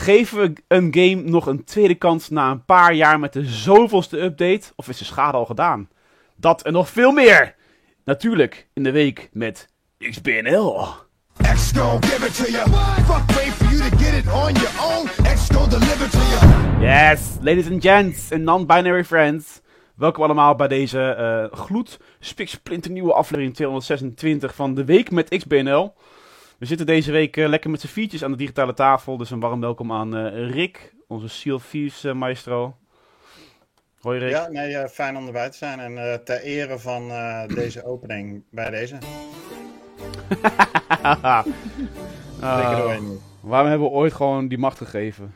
Geven we een game nog een tweede kans na een paar jaar met de zoveelste update? Of is de schade al gedaan? Dat en nog veel meer! Natuurlijk in de week met XBNL. X gon' give it to you. Fuck, wait for you to get it on your own. X gon' deliver to you. Yes, ladies and gents en non-binary friends. Welkom allemaal bij deze eh gloed, spiksplinternieuwe aflevering 226 van de week met XBNL. We zitten deze week eh, lekker met z'n viertjes aan de digitale tafel, dus een warm welkom aan eh, Rick, onze Seal Thieves eh, maestro. Hoi Rick. Ja, nee, eh, fijn om erbij te zijn. En eh, ter ere van eh, deze opening bij deze. Ah, waarom hebben we ooit gewoon die macht gegeven?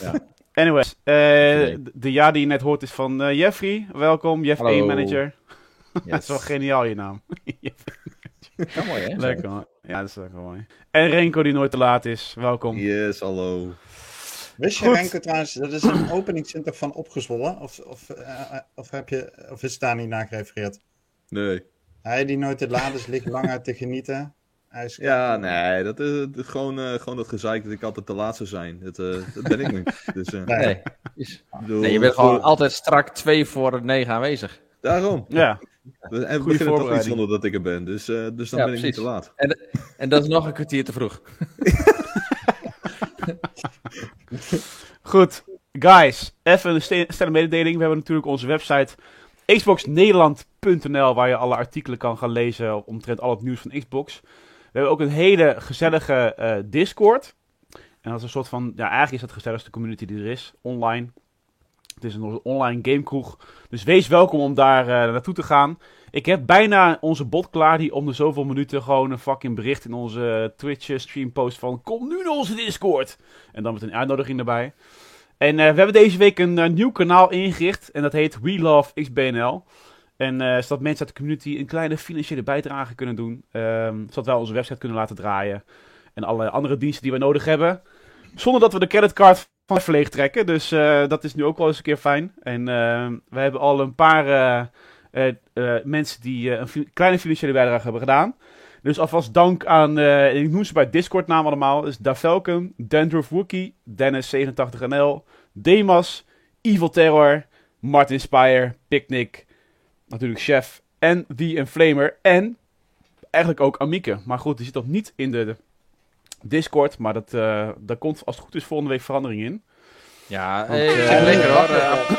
Ja. Anyways, eh, de- ja die je net hoort is van eh, Jeffrey. Welkom, Jeff Hallo. 1 manager. Dat Yes. is wel geniaal je naam. Ja, mooi hè? Lekker man. Ja, dat is wel mooi. En Renko die nooit te laat is. Welkom. Yes, hallo. Wist je, Goed. Renko, trouwens, dat is een openingszin van opgezwollen? Of, of, eh, of, heb je, of is het daar niet naar gerefereerd? Nee. Hij die nooit te laat is, ligt langer te genieten. Is Ja, nee, dat is, dat is gewoon, eh, gewoon dat gezeik dat ik altijd te laat zou zijn. Dat, eh, dat ben ik niet. Dus, eh, Nee. Nee. Bedoel, je bent gewoon altijd strak twee voor negen aanwezig. Daarom. Ja, We, en we beginnen toch niet voorbereiding. zonder dat ik er ben. Dus, eh, dus dan Ja, ben ik niet te laat. En dat is nog een kwartier te vroeg. goed. Guys, even een ste- snelle mededeling. We hebben natuurlijk onze website xboxnederland.nl waar je alle artikelen kan gaan lezen omtrent al het nieuws van Xbox. We hebben ook een hele gezellige eh, Discord. En dat is een soort van, ja eigenlijk is dat de gezelligste community die er is, online. Het is een online gamekroeg. Dus wees welkom om daar eh, naartoe te gaan. Ik heb bijna onze bot klaar die om de zoveel minuten gewoon een fucking bericht in onze Twitch stream post van kom nu naar onze Discord. En dan met een uitnodiging erbij. En eh, we hebben deze week een eh, nieuw kanaal ingericht en dat heet We Love XBNL. En eh, zodat mensen uit de community een kleine financiële bijdrage kunnen doen. ehm, zodat wij onze website kunnen laten draaien. En alle andere diensten die we nodig hebben. Zonder dat we de creditcard van verleeg trekken. Dus eh, dat is nu ook wel eens een keer fijn. En eh, we hebben al een paar eh, mensen die een kleine financiële bijdrage hebben gedaan. Dus alvast dank aan, ik noem ze bij Discord naam allemaal. Dus Davelken, Dandruff Wookie, Dennis87NL, Demas, Evil Terror, Martin Spire, Picnic, natuurlijk Chef en The Inflamer. En eigenlijk ook Amieke. Maar goed, die zit nog niet in de Discord. Maar dat, eh, daar komt als het goed is volgende week verandering in. Ja, Want, eh, eh, lekker hoor.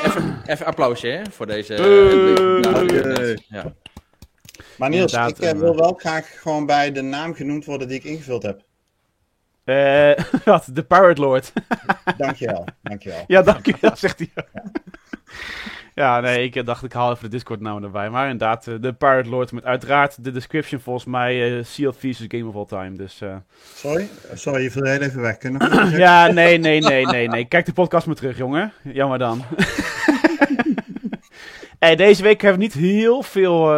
Even, even applausje hè, voor deze... Hey. Ja. Maar Niels, Inderdaad, ik wil wel graag gewoon bij de naam genoemd worden die ik ingevuld heb. Eh, wat? De Pirate Lord. Dankjewel, dankjewel. Ja, dankjewel, zegt hij. Ja, nee, ik eh, dacht ik haal even de Discord-naam erbij. Maar inderdaad, eh, de Pirate Lord met uiteraard de description volgens mij eh Sea of Thieves is Game of All Time. Dus Sorry, sorry, je viel heel even weg. Kunnen ja, nee, nee, nee, nee, nee. Kijk de podcast maar terug, jongen. Jammer dan. hey, deze week hebben we niet heel veel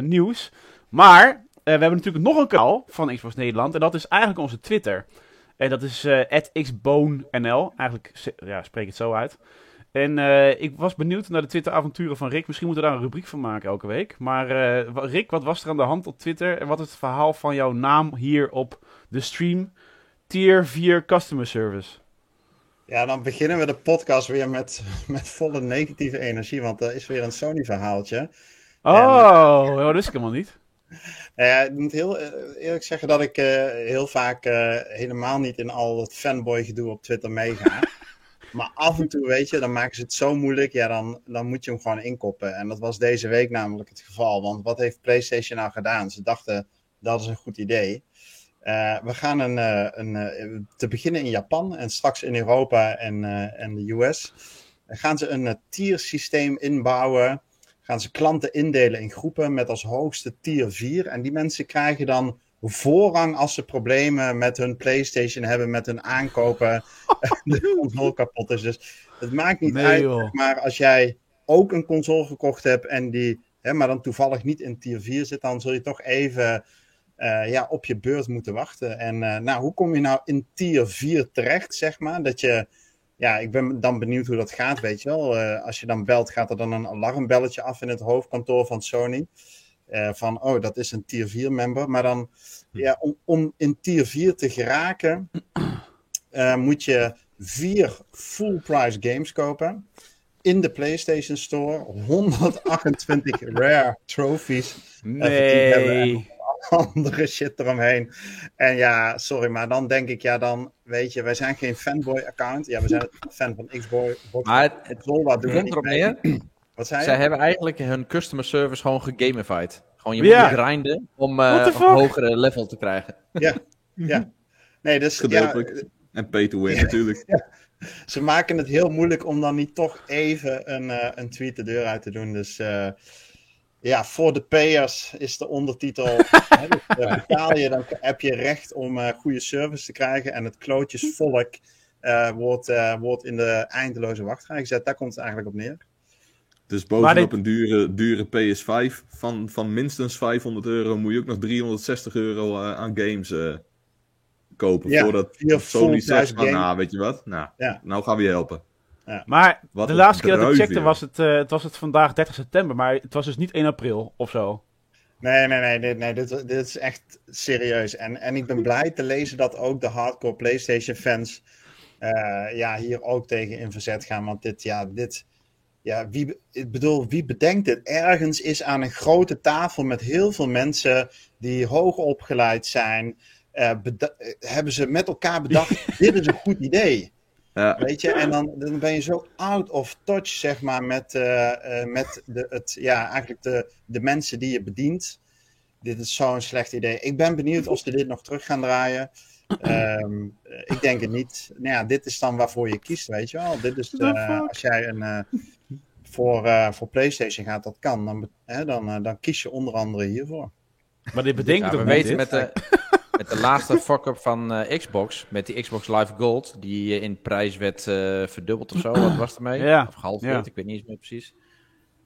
nieuws. Maar we hebben natuurlijk nog een kanaal van Xbox Nederland. En dat is eigenlijk onze Twitter. En dat is xbonenl. Eigenlijk ja, spreek ik het zo uit. En eh, ik was benieuwd naar de Twitter-avonturen van Rick. Misschien moeten we daar een rubriek van maken elke week. Maar eh, Rick, wat was er aan de hand op Twitter? En wat is het verhaal van jouw naam hier op de stream? Tier 4 Customer Service. Ja, dan beginnen we de podcast weer met, met volle negatieve energie, want er is weer een Sony-verhaaltje. Oh, dat wist ik helemaal niet. Ja, ik moet heel eh, eerlijk zeggen dat ik heel vaak helemaal niet in al dat fanboy gedoe op Twitter meega. maar af en toe, weet je, dan maken ze het zo moeilijk, ja, dan, dan moet je hem gewoon inkoppen. En dat was deze week namelijk het geval, want wat heeft PlayStation nou gedaan? Ze dachten, dat is een goed idee. Eh, we gaan een, eh, een, eh, te beginnen in Japan en straks in Europa en, en de US. Gaan ze een tiersysteem inbouwen gaan ze klanten indelen in groepen met als hoogste tier 4. En die mensen krijgen dan voorrang als ze problemen met hun PlayStation hebben, met hun aankopen, de console kapot is. Dus het maakt niet Nee, uit, joh. maar als jij ook een console gekocht hebt en die, hè, maar dan toevallig niet in tier 4 zit, dan zul je toch even eh, ja, op je beurt moeten wachten. En eh, nou, hoe kom je nou in tier 4 terecht, zeg maar? Dat je ja, ik ben dan benieuwd hoe dat gaat, weet je wel. Eh, als je dan belt, gaat er dan een alarmbelletje af in het hoofdkantoor van Sony. Eh, van, oh, dat is een tier 4 member. Maar dan, ja, om, om in tier 4 te geraken, eh, moet je vier full price games kopen. In de PlayStation Store. 128 rare trophies. Nee. Andere shit eromheen. En ja, sorry, maar dan denk ik, ja, dan weet je, wij zijn geen fanboy-account. Ja, we zijn fan van Xbox. Maar het, het het doen Wat zei je? Zij hebben eigenlijk hun customer service gewoon gegamified. Gewoon je Ja. moet grinden om eh, een hogere level te krijgen. Ja, ja. Nee, dus ja, Gedeeltelijk. En pay to win natuurlijk. ze maken het heel moeilijk om dan niet toch even een, eh, een tweet de deur uit te doen. Dus eh, ja, voor de payers is de ondertitel. hè, dus, eh, betaal je, dan heb je recht om eh, goede service te krijgen. En het klootjesvolk eh, wordt, eh, wordt in de eindeloze wachtrij gezet. Daar komt het eigenlijk op neer. Dus Maar bovenop dit- een dure, dure PS5 van, van minstens 500 euro moet je ook nog 360 euro eh, aan games eh, kopen. Ja, voordat Sony zegt van, game. nou weet je wat, nou, Ja. nou gaan we je helpen. Maar Wat de laatste keer dat ik checkte was het, eh, het was het vandaag 30 september. Maar het was dus niet 1 april of zo. Nee, nee, nee, dit, nee dit, dit is echt serieus. En, en ik ben blij te lezen dat ook de hardcore PlayStation fans eh, ja, hier ook tegen in verzet gaan. Want dit, ja, dit, ja, wie, ik bedoel, wie bedenkt dit? Ergens is aan een grote tafel met heel veel mensen die hoog opgeleid zijn, eh, eh, hebben ze met elkaar bedacht, dit is een goed idee. Ja, Weet je, en dan, dan ben je zo out of touch, zeg maar, met, eh, met de, het, ja, eigenlijk de, de mensen die je bedient. Dit is zo'n slecht idee. Ik ben benieuwd of ze dit nog terug gaan draaien. Ehm, eh, ik denk het niet. Nou ja, dit is dan waarvoor je kiest, weet je wel. Dit is, als jij een, voor, eh, voor PlayStation gaat, dat kan. Dan, hè, dan, eh, dan kies je onder andere hiervoor. Maar dit bedenkt Ja, we weten dit? met de, met de laatste fuck-up van eh, Xbox, met die Xbox Live Gold, die in prijs werd eh, verdubbeld of zo. Wat was er mee? Ja, Of gehalveerd, ja. ik weet niet eens meer precies.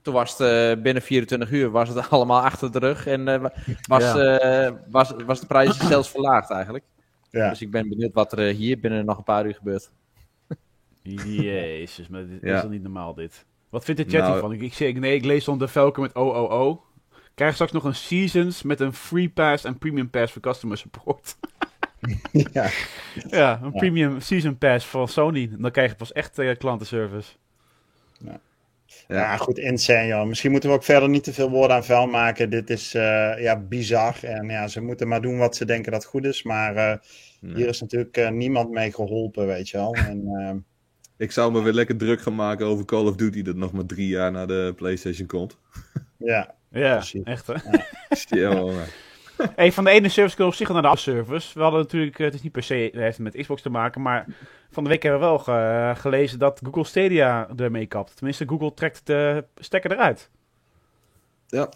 Toen was het eh, binnen 24 uur was het allemaal achter de rug en eh, wa- was, Ja. eh, was, was de prijs zelfs verlaagd eigenlijk. Ja. Dus ik ben benieuwd wat er hier binnen nog een paar uur gebeurt. Jezus, maar dit Ja. is toch niet normaal dit. Wat vindt de chat Nou- hiervan? Ik, ik, zeg, nee, ik lees dan de Falcon met OOO. Krijg straks nog een Seasons met een Free Pass en Premium Pass voor customer support. ja. ja, een Premium Season Pass van Sony. Dan krijg je pas echt eh, klantenservice. Ja, goed, insane, joh. Misschien moeten we ook verder niet te veel woorden aan vuil maken. Dit is eh, ja, bizar. En ja, ze moeten maar doen wat ze denken dat goed is. Maar eh, hier is natuurlijk eh, niemand mee geholpen, weet je wel. En, eh, ik zou me weer lekker druk gaan maken over Call of Duty dat nog maar drie jaar naar de PlayStation komt. ja, Ja, echt hè. Ja. Hey, van de ene service kunnen we op zich naar de andere service. We hadden natuurlijk, eh, het is niet per se heeft met Xbox te maken, maar van de week hebben we wel ge- gelezen dat Google Stadia ermee kapt. Tenminste, Google trekt de stekker eruit. Ja.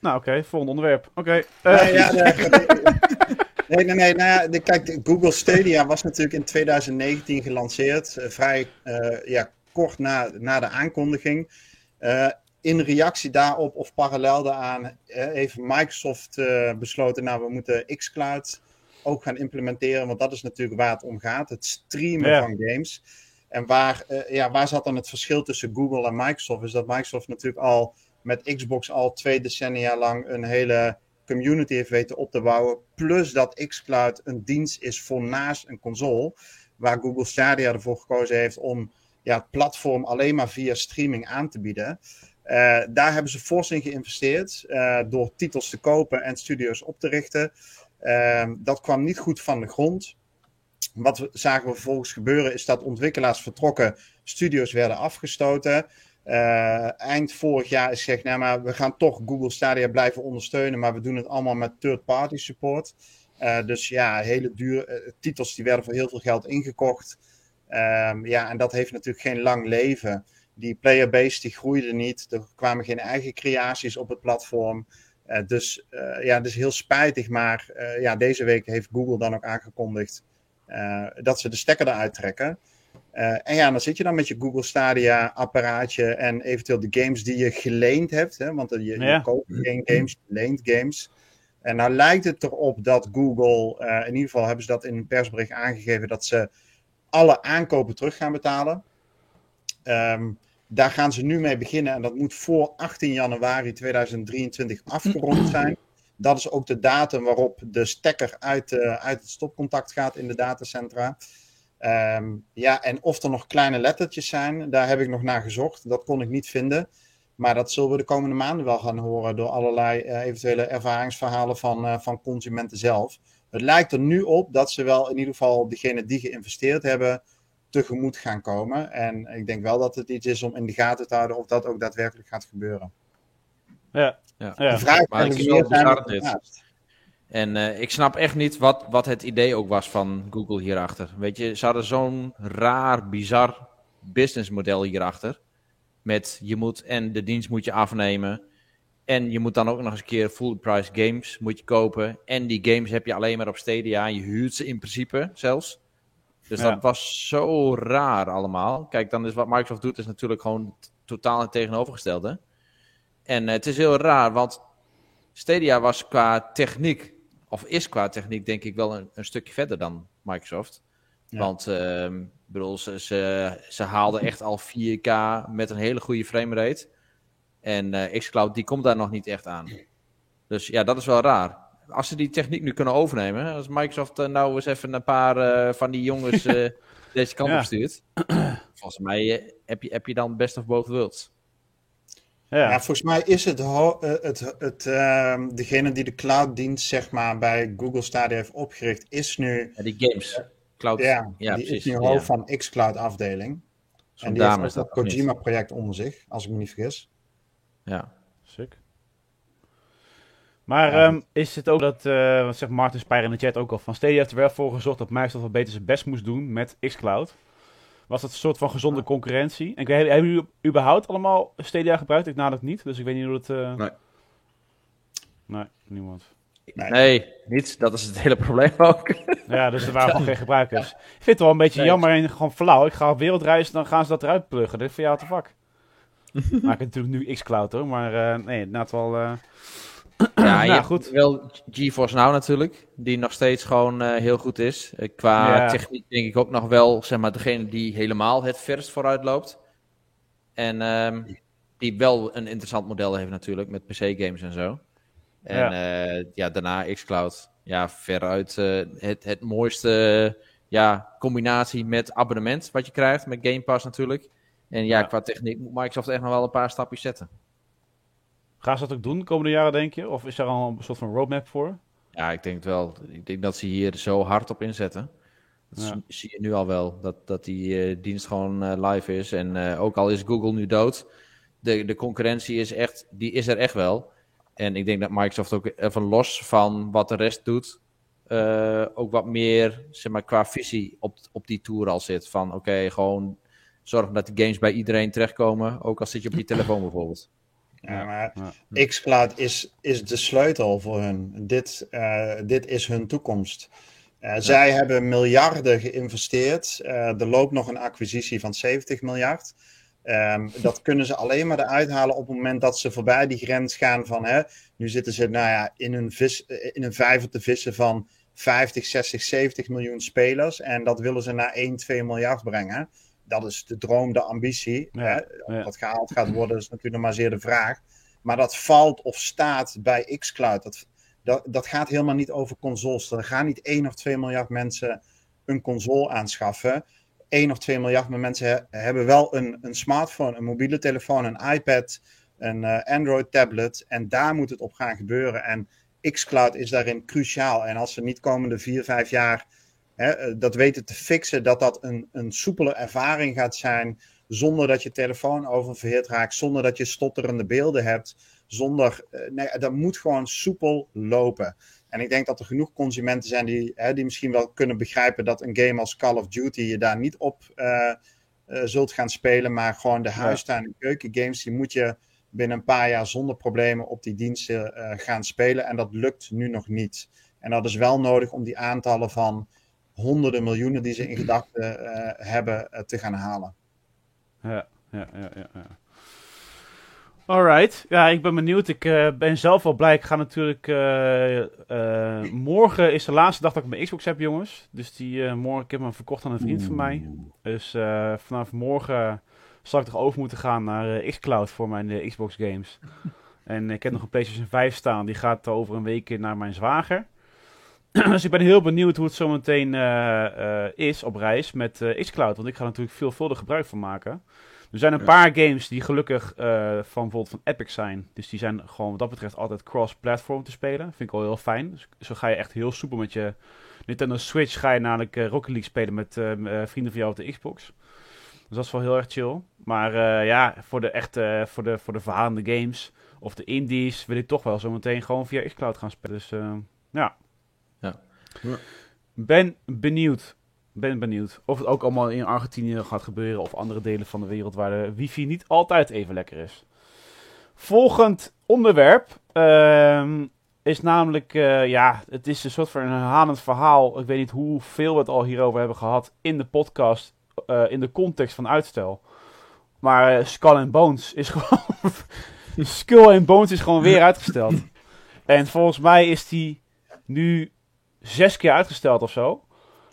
Nou, oké, volgende onderwerp. Oké. eh, ja, nee, nee, nee, nee, nou ja, kijk, Google Stadia was natuurlijk in 2019 gelanceerd, eh, vrij eh, ja, kort na, na de aankondiging. Eh, in reactie daarop of parallel daaraan heeft Microsoft besloten, nou, we moeten xCloud ook gaan implementeren, want dat is natuurlijk waar het om gaat, het streamen Ja. van games. En waar, ja, waar zat dan het verschil tussen Google en Microsoft? Is dat Microsoft natuurlijk al met Xbox al twee decennia lang een hele community heeft weten op te bouwen. Plus dat xCloud een dienst is voor naast een console. Waar Google Stadia ervoor gekozen heeft om ja, het platform alleen maar via streaming aan te bieden. Eh, daar hebben ze fors in geïnvesteerd eh, door titels te kopen en studio's op te richten. Eh, dat kwam niet goed van de grond. Wat zagen we vervolgens gebeuren is dat ontwikkelaars vertrokken, studio's werden afgestoten. Eh, eind vorig jaar is gezegd, nou maar we gaan toch Google Stadia blijven ondersteunen, maar we doen het allemaal met third-party support. Eh, dus ja, hele dure eh, titels die werden voor heel veel geld ingekocht. Ehm, ja, en dat heeft natuurlijk geen lang leven. Die playerbase die groeide niet, er kwamen geen eigen creaties op het platform. Dus ja, het is heel spijtig, maar ja, deze week heeft Google dan ook aangekondigd dat ze de stekker eruit trekken. Eh, en ja, dan zit je dan met je Google Stadia apparaatje en eventueel de games die je geleend hebt. Hè, want je, je koopt geen games, je leent games. En nou lijkt het erop dat Google, eh, in ieder geval hebben ze dat in een persbericht aangegeven, dat ze alle aankopen terug gaan betalen. Ehm, daar gaan ze nu mee beginnen en dat moet voor 18 januari 2023 afgerond zijn. Dat is ook de datum waarop de stekker uit, eh, uit het stopcontact gaat in de datacentra. Ehm, ja, en of er nog kleine lettertjes zijn, daar heb ik nog naar gezocht. Dat kon ik niet vinden. Maar dat zullen we de komende maanden wel gaan horen door allerlei eh, eventuele ervaringsverhalen van, eh, van consumenten zelf. Het lijkt er nu op dat ze wel in ieder geval degene die geïnvesteerd hebben tegemoet gaan komen. En ik denk wel dat het iets is om in de gaten te houden of dat ook daadwerkelijk gaat gebeuren. Ja, Ja. ja. De vraag Maar ik is wel zijn bizar dit. ernaast. En eh, ik snap echt niet wat, wat het idee ook was van Google hierachter. Weet je, ze hadden zo'n raar, bizar businessmodel hierachter. Met je moet en de dienst moet je afnemen. En je moet dan ook nog eens een keer full price games moet je kopen. En die games heb je alleen maar op Stadia. Je huurt ze in principe zelfs. Dus Ja. dat was zo raar allemaal. Kijk, dan is wat Microsoft doet is natuurlijk gewoon totaal het tegenovergestelde. En eh, het is heel raar, want Stadia was qua techniek, of is qua techniek denk ik wel een, een stukje verder dan Microsoft. Ja. Want ehm, bedoel, ze, ze, ze haalden echt al 4K met een hele goede framerate. En eh, xCloud die komt daar nog niet echt aan. Dus ja, dat is wel raar. Als ze die techniek nu kunnen overnemen, als Microsoft eh, nou eens even een paar eh, van die jongens deze kant Ja. op stuurt. Volgens mij heb, je, heb je dan best of both worlds. Ja. Ja, volgens mij is het, eh, het, het ehm, degene die de clouddienst zeg maar, bij Google Stadia heeft opgericht, is nu, Ja, die games. Cloud. ja, ja, die precies. is nu Ja. hoofd van Xcloud afdeling. En die heeft is dat? Kojima project onder zich, als ik me niet vergis. Ja. Sick. Maar Ja. ehm, is het ook dat, eh wat zegt Martin Spijr in de chat ook al, van Stadia heeft er wel voor gezorgd dat Microsoft wat beter zijn best moest doen met xCloud. Was dat een soort van gezonde concurrentie? En ik weet, hebben jullie überhaupt allemaal Stadia gebruikt? Ik nadelijk niet, dus ik weet niet hoe het... eh, Nee. Nee, niemand. Nee. Nee, niet. Dat is het hele probleem ook. Ja, dus er waren gewoon geen gebruikers. Ik vind het wel een beetje Nee. jammer en gewoon flauw. Ik ga op wereldreis, dan gaan ze dat eruit pluggen. Dat is voor jou te vak. Maar ik heb natuurlijk nu xCloud hoor, maar eh, nee, inderdaad wel... eh, Ja, Nou, goed. wel GeForce Now natuurlijk, die nog steeds gewoon eh, heel goed is. Eh, qua Ja. techniek denk ik ook nog wel, zeg maar, degene die helemaal het verst vooruit loopt. En ehm, die wel een interessant model heeft natuurlijk, met PC-games en zo. En ja, ja daarna xCloud. Ja, veruit het, het mooiste ja, combinatie met abonnement wat je krijgt, met Game Pass natuurlijk. En ja, Ja. qua techniek moet Microsoft echt nog wel een paar stapjes zetten. Gaan ze dat ook doen de komende jaren, denk je? Of is er al een soort van roadmap voor? Ja, ik denk het wel. Ik denk dat ze hier zo hard op inzetten. Dat Ja. zie- je nu al wel. Dat, dat die eh, dienst gewoon eh, live is. En eh, ook al is Google nu dood. De, de concurrentie is, echt, die is er echt wel. En ik denk dat Microsoft ook even los van wat de rest doet. ook wat meer zeg maar, qua visie op, op die tour al zit. Van oké, gewoon zorgen dat de games bij iedereen terechtkomen. Ook al zit je op je telefoon bijvoorbeeld. Ja, maar Ja. xCloud is, is de sleutel voor hun. Dit, eh, dit is hun toekomst. Eh, Zij hebben miljarden geïnvesteerd. Eh, er loopt nog een acquisitie van 70 miljard. Ehm, dat kunnen ze alleen maar eruit halen op het moment dat ze voorbij die grens gaan van... Hè, nu zitten ze nou ja, in, een vis, in een vijver te vissen van 50, 60, 70 miljoen spelers. En dat willen ze naar 1, 2 miljard brengen. Dat is de droom, de ambitie. Ja, hè. ja. Of dat gehaald gaat worden is natuurlijk nog maar zeer de vraag. Maar dat valt of staat bij xCloud. Dat, dat, dat gaat helemaal niet over consoles. Er gaan niet 1 of 2 miljard mensen een console aanschaffen. 1 of 2 miljard mensen he- hebben wel een, een smartphone, een mobiele telefoon, een iPad, een eh, Android tablet. En daar moet het op gaan gebeuren. En xCloud is daarin cruciaal. En als ze niet komende 4, 5 jaar hè, eh, dat weten te fixen, dat dat een, een soepele ervaring gaat zijn. Zonder dat je telefoon oververhit raakt, zonder dat je stotterende beelden hebt. Zonder, eh, nee, dat moet gewoon soepel lopen. En ik denk dat er genoeg consumenten zijn die, hè, die misschien wel kunnen begrijpen dat een game als Call of Duty je daar niet op eh, zult gaan spelen. Maar gewoon de huistuin- en keukengames, die moet je binnen een paar jaar zonder problemen op die diensten gaan spelen. En dat lukt nu nog niet. En dat is wel nodig om die aantallen van honderden miljoenen die ze in gedachten eh, hebben eh, te gaan halen. Ja, ja, ja, ja. ja. Alright. Ja, ik ben benieuwd. Ik eh, ben zelf wel blij. Ik ga natuurlijk... morgen is de laatste dag dat ik mijn Xbox heb, jongens. Dus die morgen... Ik heb hem verkocht aan een vriend van mij. Dus vanaf morgen zal ik toch over moeten gaan naar xCloud voor mijn Xbox games. En ik heb nog een PlayStation 5 staan. Die gaat over een week naar mijn zwager. dus ik ben heel benieuwd hoe het zometeen eh, eh, is op reis met eh, xCloud. Want ik ga er natuurlijk veelvuldig gebruik van maken. Er zijn een Ja. paar games die gelukkig van bijvoorbeeld van Epic zijn. Dus die zijn gewoon wat dat betreft altijd cross-platform te spelen. Vind ik wel heel fijn. Dus zo ga je echt heel soepel met je Nintendo Switch. Ga je namelijk Rocket League spelen met vrienden van jou op de Xbox. Dus dat is wel heel erg chill. Maar ja, voor de echte, voor de, voor de verhalende games of de indies wil ik toch wel zometeen gewoon via xCloud gaan spelen. Dus ja. Ja. Ben benieuwd. Ben benieuwd of het ook allemaal in Argentinië gaat gebeuren of andere delen van de wereld waar de wifi niet altijd even lekker is. Volgend onderwerp ehm, is namelijk, eh, ja, het is een soort van een herhalend verhaal. Ik weet niet hoeveel we het al hierover hebben gehad in de podcast, eh, in de context van uitstel. Maar eh, Skull and Bones is gewoon, Skull and Bones is gewoon weer uitgesteld. En volgens mij is die nu zes keer uitgesteld of zo.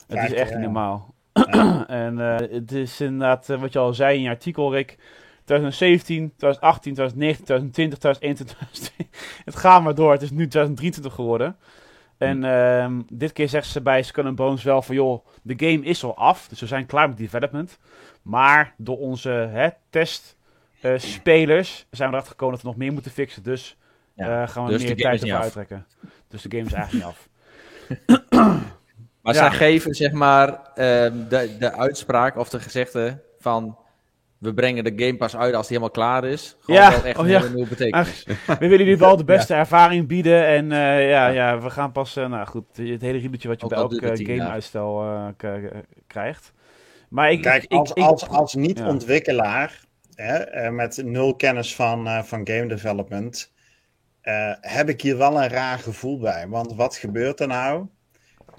Het is echt niet ja. normaal. en eh, het is inderdaad, eh, wat je al zei in je artikel, Rick. 2017, 2018, 2019, 2020, 2021. het gaat maar door. Het is nu 2023 geworden. En ehm, dit keer zeggen ze bij Skull Bones wel van... joh, de game is al af. Dus we zijn klaar met development. Maar door onze hè, testspelers zijn we erachter gekomen dat we nog meer moeten fixen. Dus eh, gaan we Dus meer tijd af. uittrekken. Dus de game is eigenlijk niet af. Maar Ja. zij geven zeg maar ehm, de, de uitspraak of de gezegde van we brengen de Game Pass uit als die helemaal klaar is. Gewoon Ja, wel echt oh ja. hele nieuwe betekenis. We willen jullie wel de beste ervaring bieden. En eh, ja, ja, we gaan pas, eh, nou goed, het hele riedeltje wat je Ook bij elk game-uitstel k- krijgt. Maar ik, Kijk, ik, als, ik, als, als niet-ontwikkelaar hè, eh, met nul kennis van, eh, van game development, eh, heb ik hier wel een raar gevoel bij. Want wat gebeurt er nou?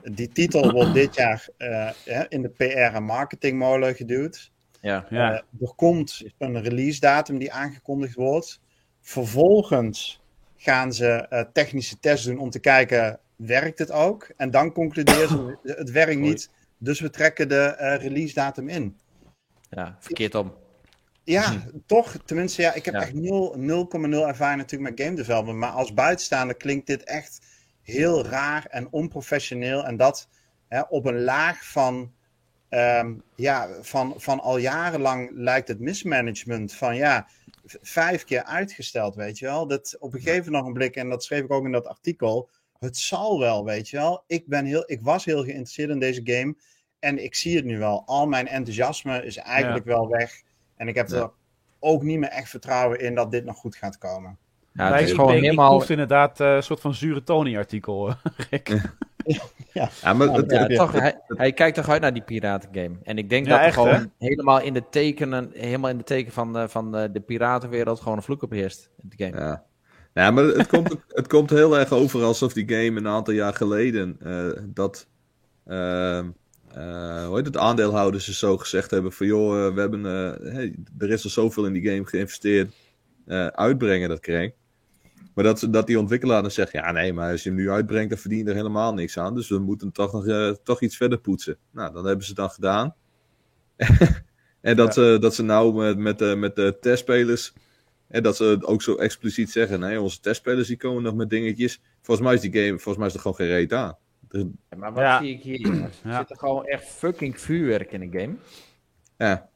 Die titel wordt dit jaar eh, in de PR en marketingmolen geduwd. Ja. ja. Eh, er komt een release datum die aangekondigd wordt. Vervolgens gaan ze technische tests doen om te kijken, werkt het ook? En dan concluderen ze, het werkt niet, dus we trekken de release datum in. ja, verkeerd om. Ja, toch. Tenminste, ja, ik heb Ja. echt 0 0,0 ervaring natuurlijk met game development. Maar als buitenstaander klinkt dit echt heel raar en onprofessioneel. En dat hè, op een laag van, ehm, ja, van, van al jarenlang lijkt het mismanagement. Van ja, vijf keer uitgesteld, weet je wel. Dat op een gegeven ogenblik, en dat schreef ik ook in dat artikel. Het zal wel, weet je wel. Ik, ben heel, ik was heel geïnteresseerd in deze game. En ik zie het nu wel. Al mijn enthousiasme is eigenlijk wel weg. En ik heb Ja. er ook niet meer echt vertrouwen in dat dit nog goed gaat komen. Ja, Maar het is gewoon helemaal... proefde inderdaad eh, een soort van zure Tony-artikel, Rick. Ja, maar het, Ja, Ja. toch, hij, hij kijkt toch uit naar die piratengame. En ik denk Ja, dat er echt, gewoon helemaal in de tekenen, helemaal in de teken van, eh, van eh, de piratenwereld gewoon een vloek op heerst. in De game. Ja. Ja, maar het komt, het komt heel erg over alsof die game een aantal jaar geleden eh, dat ehm, eh, hoe heet het, aandeelhouders dus zo gezegd hebben van joh, eh, we hebben, eh, hey, er is al zoveel in die game geïnvesteerd, uitbrengen dat kreeg. Maar dat, dat die ontwikkelaar dan zegt, ja nee, maar als je hem nu uitbrengt, dan verdien je er helemaal niks aan. Dus we moeten toch nog toch iets verder poetsen. Nou, dan hebben ze dan gedaan. en dat, ze, dat ze nou met, met, de, met de testspelers en dat ze ook zo expliciet zeggen: nee, onze testspelers die komen nog met dingetjes. Volgens mij is die game, volgens mij is er gewoon geen reet aan. Er- Maar wat Ja. zie ik hier? Er Ja. zit er gewoon echt fucking vuurwerk in de game. ja,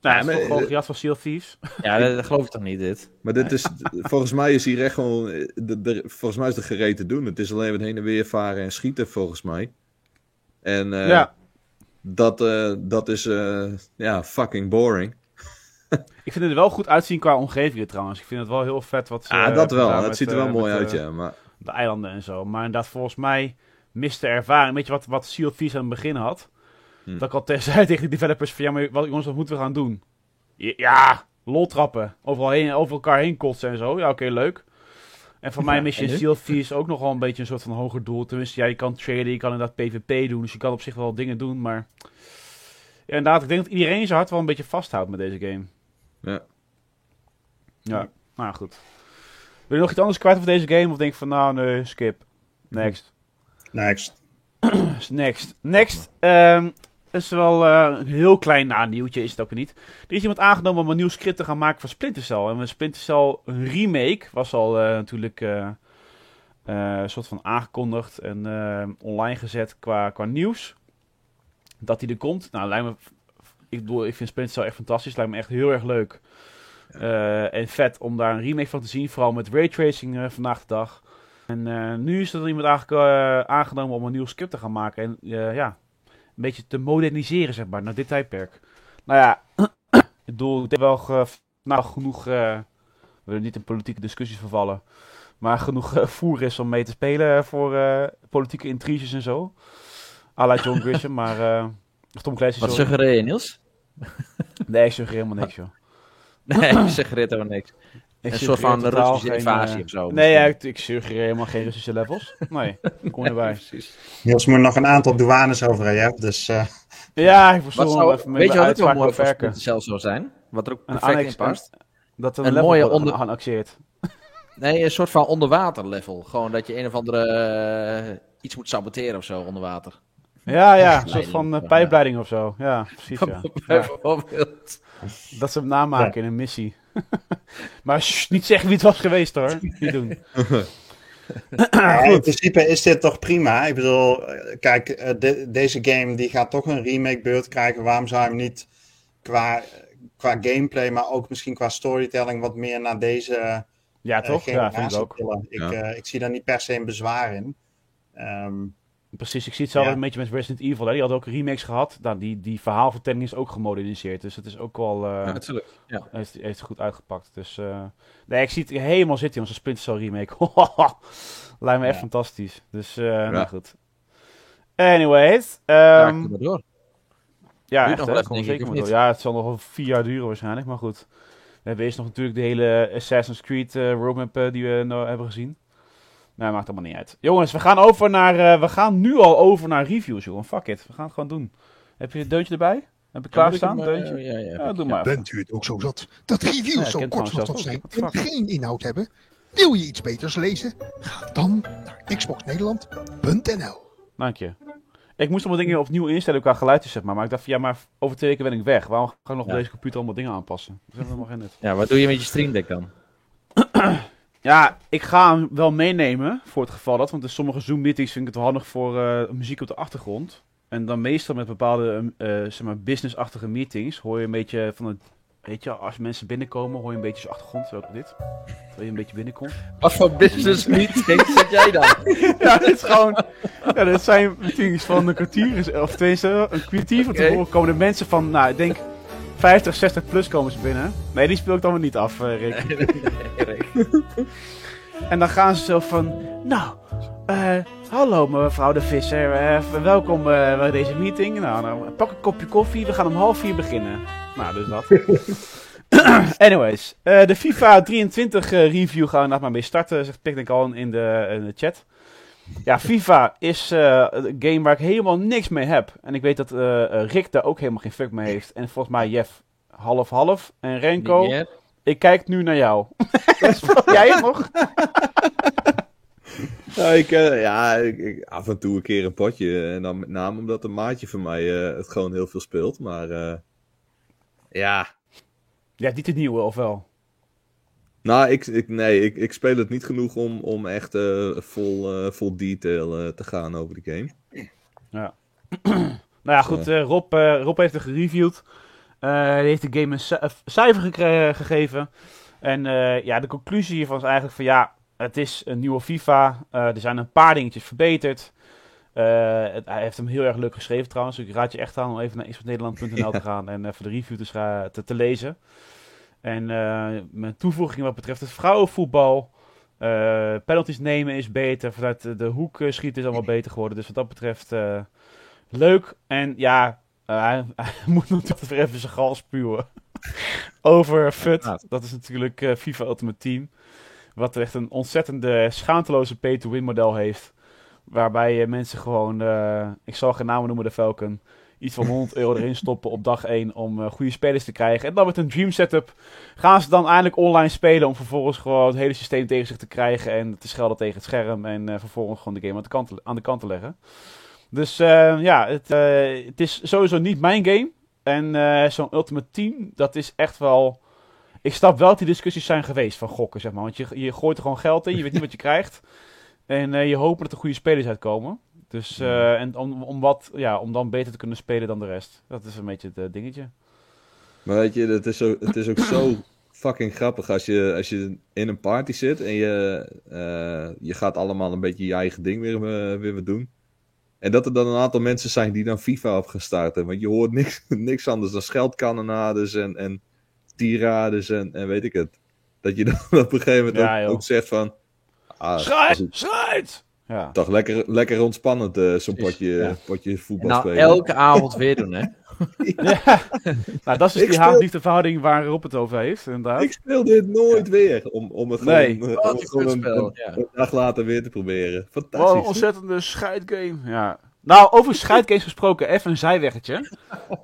Nou, Ja, gewoon eh, gejat van Sea of Thieves. Ja, dat, dat geloof ik toch niet, dit? maar dit is, volgens mij is hier echt gewoon, eh, de, de- volgens mij is er gereed te doen. Het is alleen wat heen en weer varen en schieten, volgens mij. En eh, ja, dat, eh, dat is, eh, ja, fucking boring. ik vind het er wel goed uitzien qua omgevingen trouwens. Ik vind het wel heel vet wat ze Ja, eh, dat wel. Het ziet er wel eh, mooi uit, eh, ja. Maar De eilanden en zo. Maar inderdaad, volgens mij miste ervaring. Weet je wat, wat Sea of Thieves aan het begin had? Hm. Dat ik al zei tegen de developers van... Ja, maar wat, jongens, wat moeten we gaan doen? Ja, lol trappen. Overal heen, over elkaar heen kotsen en zo. Ja, oké, leuk. En voor mij mis je en in nu? Sea of Thieves ook nog wel een beetje een soort van hoger doel. Tenminste, ja, je kan traden, je kan inderdaad PvP doen. Dus je kan op zich wel dingen doen, maar... Ja, inderdaad, ik denk dat iedereen zijn hart wel een beetje vasthoudt met deze game. Ja. Ja, nou goed. Wil je nog iets anders kwijt over deze game? Of denk je van, nou nee, skip. Next. Next. Next. Next. ehm, Dat is wel eh, een heel klein nou, nieuwtje, is het ook niet. Er is iemand aangenomen om een nieuw script te gaan maken voor Splinter Cell. En Splinter Cell remake was al eh, natuurlijk eh, een soort van aangekondigd en online gezet qua, qua nieuws. Dat die er komt. Nou, lijkt me, ik bedoel, ik vind Splinter Cell echt fantastisch. Lijkt me echt heel erg leuk. En vet om daar een remake van te zien. Vooral met raytracing vandaag de dag. En eh, nu is er iemand eigenlijk eh, aangenomen om een nieuw script te gaan maken. En eh, ja, een beetje te moderniseren, zeg maar, naar dit tijdperk. Nou ja, ik bedoel, ik denk wel nou, genoeg, we willen niet in politieke discussies vervallen, maar genoeg voer is om mee te spelen voor politieke intriges en zo. A la John Grisham, maar Tom Clancy, Wat suggereer je, Niels? Nee, ik suggereer helemaal niks, joh. Nee, je suggereert helemaal niks. Ik Een soort van Russische geen, invasie eh, of zo. Nee, ja, ik, ik suggereer helemaal geen Russische levels. Nee, kom erbij. Precies. Niels moet nog een aantal douanes over je hebt, dus eh, Ja, ik Wat verzoek even met weet je wat ook mooi Cell zou zijn? Wat er ook Een perfect annex, in past? Dat er Een een, level mooie onder- geannexeerd. Nee, een soort van onderwater level. Gewoon dat je een of andere eh, iets moet saboteren of zo onder water. Ja, ja, een soort van uh, pijpleiding of zo. Ja, precies, ja. ja. Bijvoorbeeld. Dat ze hem namaken in een missie. maar niet zeggen wie het was geweest hoor. Niet doen. ja, in principe is dit toch prima. Ik bedoel, eh, kijk, eh, de- deze game die gaat toch een remake beurt krijgen. Waarom zou je hem niet qua, qua gameplay, maar ook misschien qua storytelling wat meer naar deze Ja, toch? Ja, vind ik ook. Ik, Ja. eh, ik zie daar niet per se een bezwaar in. Ehm, Precies, ik zie hetzelfde Ja. een beetje met Resident Evil. Hè. Die had ook remakes gehad. Nou, die, die verhaalvertelling is ook gemoderniseerd. Dus het is ook wel... eh, Ja, natuurlijk. Ja. heeft, heeft goed uitgepakt. Dus eh, nee, ik zie het helemaal zitten, onze Splinter Cell remake. Lijkt me echt fantastisch. Dus, eh nou goed. Anyways. ehm, Ja, kom maar door. Ja, echt, nog wel zeker door. Ja, het zal nog wel vier jaar duren waarschijnlijk, maar goed. We hebben eerst nog natuurlijk de hele Assassin's Creed roadmap die we nou hebben gezien. Nou, maakt allemaal niet uit. Jongens, we gaan, over naar, eh, we gaan nu al over naar reviews, jongen. Fuck it, we gaan het gewoon doen. Heb je het deuntje erbij? Heb klaarstaan, ik hem, deuntje? eh, Ja, ja, Ja, doe maar even. Bent u het ook zo zat dat Ja, reviews zo het kort van zijn en geen inhoud hebben? Wil je iets beters lezen? Ga dan naar xboxnederland.nl Dank je. Ik moest allemaal dingen opnieuw instellen qua geluidjes, zeg maar. Maar ik dacht van, ja, maar over twee weken ben ik weg. Waarom ga ik nog op Ja. deze computer allemaal dingen aanpassen? Dat is helemaal geen nut. Ja, wat doe je met je Stream Deck dan? Ja, ik ga hem wel meenemen voor het geval dat. Want in sommige Zoom-meetings vind ik het wel handig voor eh, muziek op de achtergrond. En dan meestal met bepaalde eh, zeg maar business-achtige meetings hoor je een beetje van het... Weet je, als mensen binnenkomen hoor je een beetje zo'n achtergrond. Zo dit. Terwijl je een beetje binnenkomt. Wat voor business meeting zet jij dan? ja, dit is gewoon... Ja, dit zijn meetings van een kwartier. Of tenminste, een kwartier van tevoren komen er mensen van... Nou, ik denk 50, 60 plus komen ze binnen. Nee, die speel ik dan weer niet af, eh, Rick. En dan gaan ze zo van, nou, eh, hallo mevrouw de Visser, eh, welkom bij deze meeting. Nou, nou, pak een kopje koffie, we gaan om half vier beginnen. Nou, dus dat. Anyways, de FIFA 23 eh, review gaan we inderdaad maar mee starten, zegt Picnic al in de, in de chat. Ja, FIFA is eh, een game waar ik helemaal niks mee heb. En ik weet dat eh, eh, Rick daar ook helemaal geen fuck mee heeft. En volgens mij Jeff half-half. En Renko, ik kijk nu naar jou. Speel jij het nog? Ja, ik, ja ik, ik- af en toe een keer een potje. En dan met name omdat een maatje van mij eh, het gewoon heel veel speelt. Maar eh, ja, Ja, niet de nieuwe, of wel? Nou, ik, ik, nee, ik, ik speel het niet genoeg om, om echt eh, vol, eh, vol detail eh, te gaan over de game. Nou ja, goed. eh, Rob, eh, Rob heeft er gereviewd. Eh, hij heeft de game een ci- een cijfer gegeven. En eh, ja, de conclusie hiervan is eigenlijk van ja, het is een nieuwe FIFA. Eh, er zijn een paar dingetjes verbeterd. Eh, het- hij heeft hem heel erg leuk geschreven trouwens. Ik raad je echt aan om even naar xboxnederland.nl te gaan en even de review te, te, te lezen. En eh, met toevoegingen wat betreft het vrouwenvoetbal. eh penalties nemen is beter. Vanuit de, hoek eh, schieten is allemaal beter geworden. Dus wat dat betreft leuk. En ja, hij, hij moet natuurlijk weer even zijn gal spuwen. Over FUT. Dat is natuurlijk FIFA Ultimate Team. Wat echt een ontzettende schaamteloze pay-to-win model heeft. Waarbij mensen gewoon, ik zal geen namen noemen, de Falcon, iets van 100 euro erin stoppen op dag 1 om eh, goede spelers te krijgen. En dan met een dream setup gaan ze dan eindelijk online spelen om vervolgens gewoon het hele systeem tegen zich te krijgen en te schelden tegen het scherm en eh, vervolgens gewoon de game aan de kant, te- aan de kant te leggen. Dus eh, ja, het, het is sowieso niet mijn game. En zo'n Ultimate Team, dat is echt wel... Ik snap wel dat die discussies zijn geweest van gokken, zeg maar. Want je, je gooit er gewoon geld in, je weet niet wat je krijgt. En je hoopt dat er goede spelers uitkomen. Dus, eh, en om, om, wat, ja, om dan beter te kunnen spelen dan de rest. Dat is een beetje het eh, dingetje. Maar weet je, het is, zo, het is ook zo fucking grappig als je, als je in een party zit en je, eh, je gaat allemaal een beetje je eigen ding weer, weer doen. En dat er dan een aantal mensen zijn die dan FIFA op gaan starten. Want je hoort niks, niks anders dan scheldkannonades en, en tirades en, en weet ik het. Dat je dan op een gegeven moment Ja, ook, ook zegt van... Ah, als Schrijt! het- Schrijt! Ja. toch lekker, lekker ontspannend eh, zo'n potje, ja. potje voetbal nou, spelen. elke avond weer doen, hè? Ja. Nou, dat is dus Ik die speel- haat-liefde verhouding waar Rob het over heeft, inderdaad. Ik speel dit nooit weer. Om, om het Nee. gewoon, eh, om het gewoon een, kutspel, een- ja. een dag later weer te proberen. Wat Fantastisch. een ontzettende scheidgame. Ja. Nou, over scheidgames gesproken, even een zijweggetje.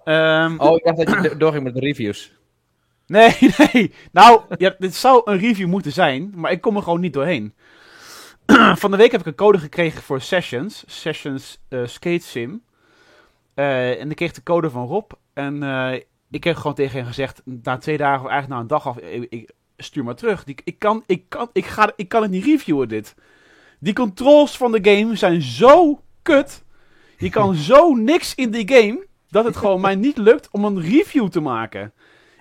Ehm, Oh, ik dacht dat je do- doorging met de reviews. Nee, nee. Nou, ja, dit zou een review moeten zijn, maar ik kom er gewoon niet doorheen. Van de week heb ik een code gekregen voor Sessions. Sessions eh, Skate Sim. Eh, en ik kreeg de code van Rob. En eh, ik heb gewoon tegen hem gezegd, na twee dagen of eigenlijk na een dag af, ik, ik- stuur maar terug. Die, ik, kan, ik, kan, ik, ga, ik kan het niet reviewen, dit. Die controls van de game zijn zo kut. Je kan zo niks in die game, dat het gewoon mij niet lukt om een review te maken.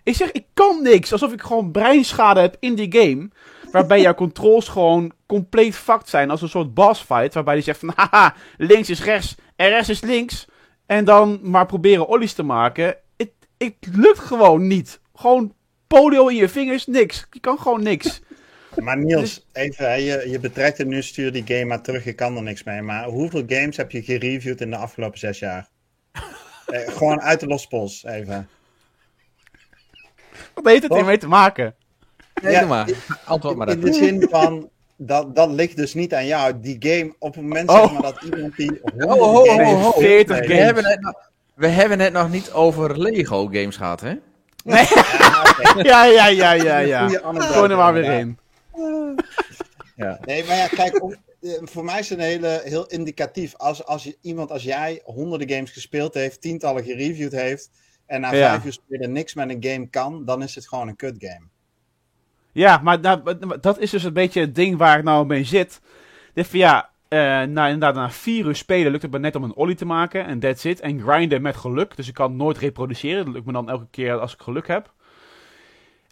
Ik zeg, ik kan niks. Alsof ik gewoon breinschade heb in die game. Waarbij jouw controls gewoon compleet fucked zijn. Als een soort boss fight. Waarbij die zegt van, haha, links is rechts en rechts is links. En dan maar proberen ollies te maken. Het, het lukt gewoon niet. Gewoon polio in je vingers, niks. Je kan gewoon niks. Maar Niels, even, hè, je, je betrekt het nu, stuur die game maar terug, je kan er niks mee. Maar hoeveel games heb je gereviewd in de afgelopen zes jaar? Eh, gewoon uit de lospols, even. Wat heeft het hiermee te maken? Nee, Ja, doe maar. Antwoord maar In dat. de zin van, dat, dat ligt dus niet aan jou. Die game, op het moment Oh. zeg maar dat iemand die honderden ho, ho, games ho, ho. speelt, 40 nee, We games. hebben, het nog, we hebben het nog niet over Lego games gehad, hè? ja, oké. Ja, ja, ja, ja, ja. Gooi er maar weer in. Nee, maar ja, kijk, om- eh, voor mij is het een hele, heel indicatief. Als, als je, iemand als jij honderden games gespeeld heeft, tientallen gereviewd heeft, en na Ja. vijf uur spelen niks met een game kan, dan is het gewoon een kut game. Ja, maar nou, maar dat is dus een beetje het ding waar ik nou mee zit. Dit van ja, eh na, inderdaad, na vier uur spelen lukt het me net om een ollie te maken. En that's it. En grinden met geluk. Dus ik kan nooit reproduceren. Dat lukt me dan elke keer als ik geluk heb.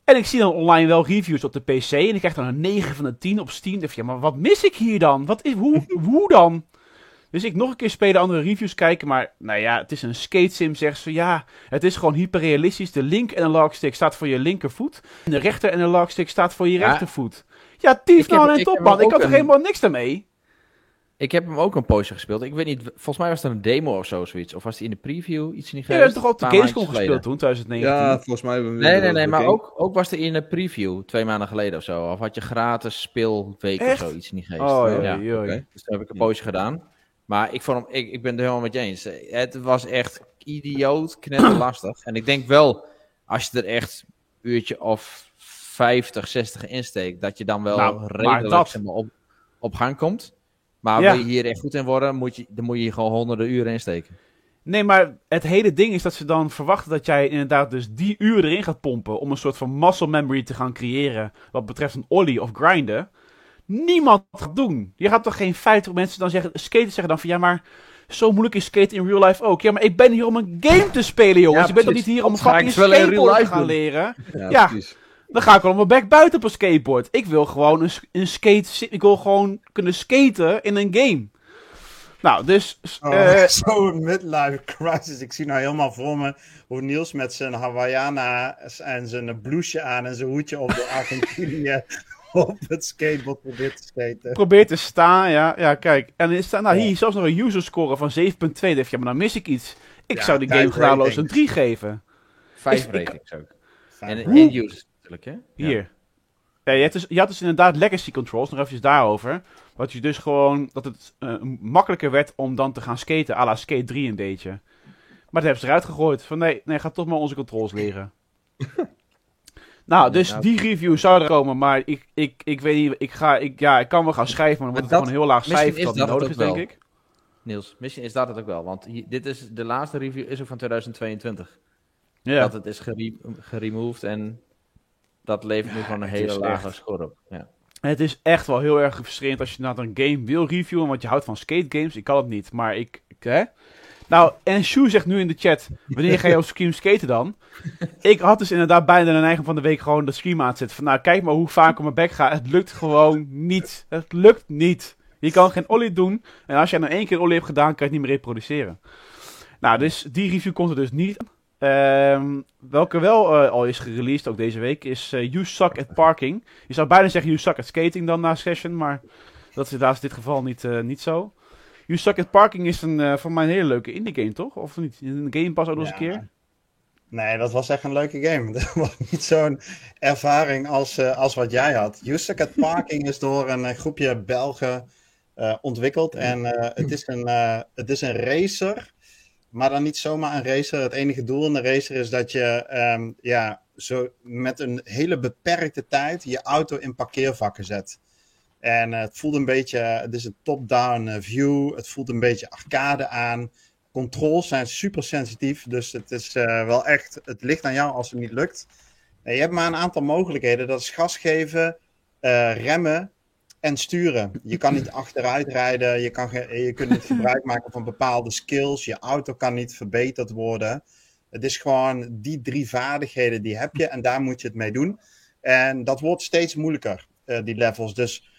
En ik zie dan online wel reviews op de PC. En ik krijg dan een 9 van de 10 op Steam. Dan ja, maar wat mis ik hier dan? Wat is, hoe, hoe dan? Dus ik nog een keer spelen, andere reviews kijken. Maar nou ja, het is een skate sim, zeggen ze. Ja, het is gewoon hyperrealistisch. De link analog stick staat voor je linkervoet. En de rechter analog stick staat voor je Ja. rechtervoet. Ja, tief nou en top man. Ik ook had er een- helemaal niks daarmee. Ik heb hem ook een poosje gespeeld. Ik weet niet, volgens mij was het een demo of zo, zoiets. Of was die in de preview iets niet Ja, geweest? je hebt toch op de Een Gamescom gespeeld toen, 2019? Ja, volgens mij hebben we Nee, weer nee, nee, maar game. ook, ook was er in de preview twee maanden geleden of zo. Of had je gratis speelweek of zo, iets niet geweest. Oh, ja. ja, ja. Dus dat heb ik een poosje gedaan. Maar ik, vond hem, ik, ik ben het helemaal met je eens. Het was echt idioot, knetterlastig. en ik denk wel, als je er echt een uurtje of 50, 60 insteekt, dat je dan wel Nou, redelijk dat- zeg maar, op, op gang komt. Maar Ja. wil je hier echt goed in worden, moet je, dan moet je hier gewoon honderden uren insteken. Nee, maar het hele ding is dat ze dan verwachten dat jij inderdaad dus die uren erin gaat pompen om een soort van muscle memory te gaan creëren wat betreft een ollie of grinden. Niemand gaat doen. Je gaat toch geen 50 mensen dan zeggen, skaters zeggen dan van ja, maar zo moeilijk is skaten in real life ook. Ja, maar ik ben hier om een game te spelen, jongens. Ja, je bent toch niet hier om ik fucking wel in real skateboard te gaan doen. leren. Ja. Dan ga ik wel op mijn bek buiten op een skateboard. Ik wil gewoon een, een skate... Ik wil gewoon kunnen skaten in een game. Nou, dus... Oh, eh, Zo'n midlife crisis. Ik zie nou helemaal voor me hoe Niels met zijn Hawaiiana en zijn blouseje aan en zijn hoedje op de Argentinië op het skateboard probeert te skaten. probeer te staan, ja. Ja, kijk. En er staat nou Ja. hier zelfs nog een user score van 7.2. Dan denk ik, ja, maar dan mis ik iets. Ik Ja, zou die type game genadeloos een 3 geven. Vijf Is- ik- ratings ook. En end users natuurlijk, hè? Ja. Hier. Ja, je, had dus, je had dus inderdaad legacy controls, nog even daarover. Wat je dus gewoon, dat het eh, makkelijker werd om dan te gaan skaten, à la Skate 3 een beetje. Maar dat hebben ze eruit gegooid. Van nee, nee, ga toch maar onze controls leren. nou, dus Nou. die review zou er komen, maar ik, ik, ik weet niet, ik, ga, ik, ja, ik kan wel gaan schrijven, maar dan wordt het gewoon een heel laag cijfer dat nodig is, denk ik. Niels. Misschien is dat het ook wel. Want hier- dit is, de laatste review is ook van 2022. Ja. Dat het is gere geremoved en dat levert nu gewoon een hele lage echt- score op. Ja. Het is echt wel heel erg frustrerend als je inderdaad een game wil reviewen, want je houdt van skate games. Ik kan het niet, maar ik, ik hè? Nou, en Shu zegt nu in de chat, wanneer ga je op stream skaten dan? Ik had dus inderdaad bijna de neiging van de week gewoon de stream aan te zetten. Van nou, kijk maar hoe vaak ik op mijn bek ga. Het lukt gewoon niet. Het lukt niet. Je kan geen ollie doen. En als jij nou één keer ollie hebt gedaan, kan je het niet meer reproduceren. Nou, dus die review komt er dus niet. Ehm, welke wel eh, al is gereleased, ook deze week, is eh, You Suck at Parking. Je zou bijna zeggen You Suck at Skating dan na Session, maar dat is helaas in dit geval niet, eh, niet zo. You Suck at Parking is een, eh voor mij een hele leuke indie game, toch? Of niet? In de Game Pass ook nog eens een keer? Nee, dat was echt een leuke game. Dat was niet zo'n ervaring als, eh, als wat jij had. Usacat Parking is door een eh, groepje Belgen eh, ontwikkeld. En eh, het, is een, eh, het is een racer, maar dan niet zomaar een racer. Het enige doel in de racer is dat je ehm, ja, zo met een hele beperkte tijd je auto in parkeervakken zet. En eh, het voelt een beetje, het is een top-down eh, view. Het voelt een beetje arcade aan controls zijn super sensitief. Dus het is eh, wel echt, het ligt aan jou als het niet lukt. En je hebt maar een aantal mogelijkheden. Dat is gas geven, remmen en sturen. Je kan niet achteruit rijden. Je, kan je kunt niet gebruik maken van bepaalde skills. Je auto kan niet verbeterd worden. Het is gewoon die drie vaardigheden die heb je en daar moet je het mee doen. En dat wordt steeds moeilijker, die levels. Dus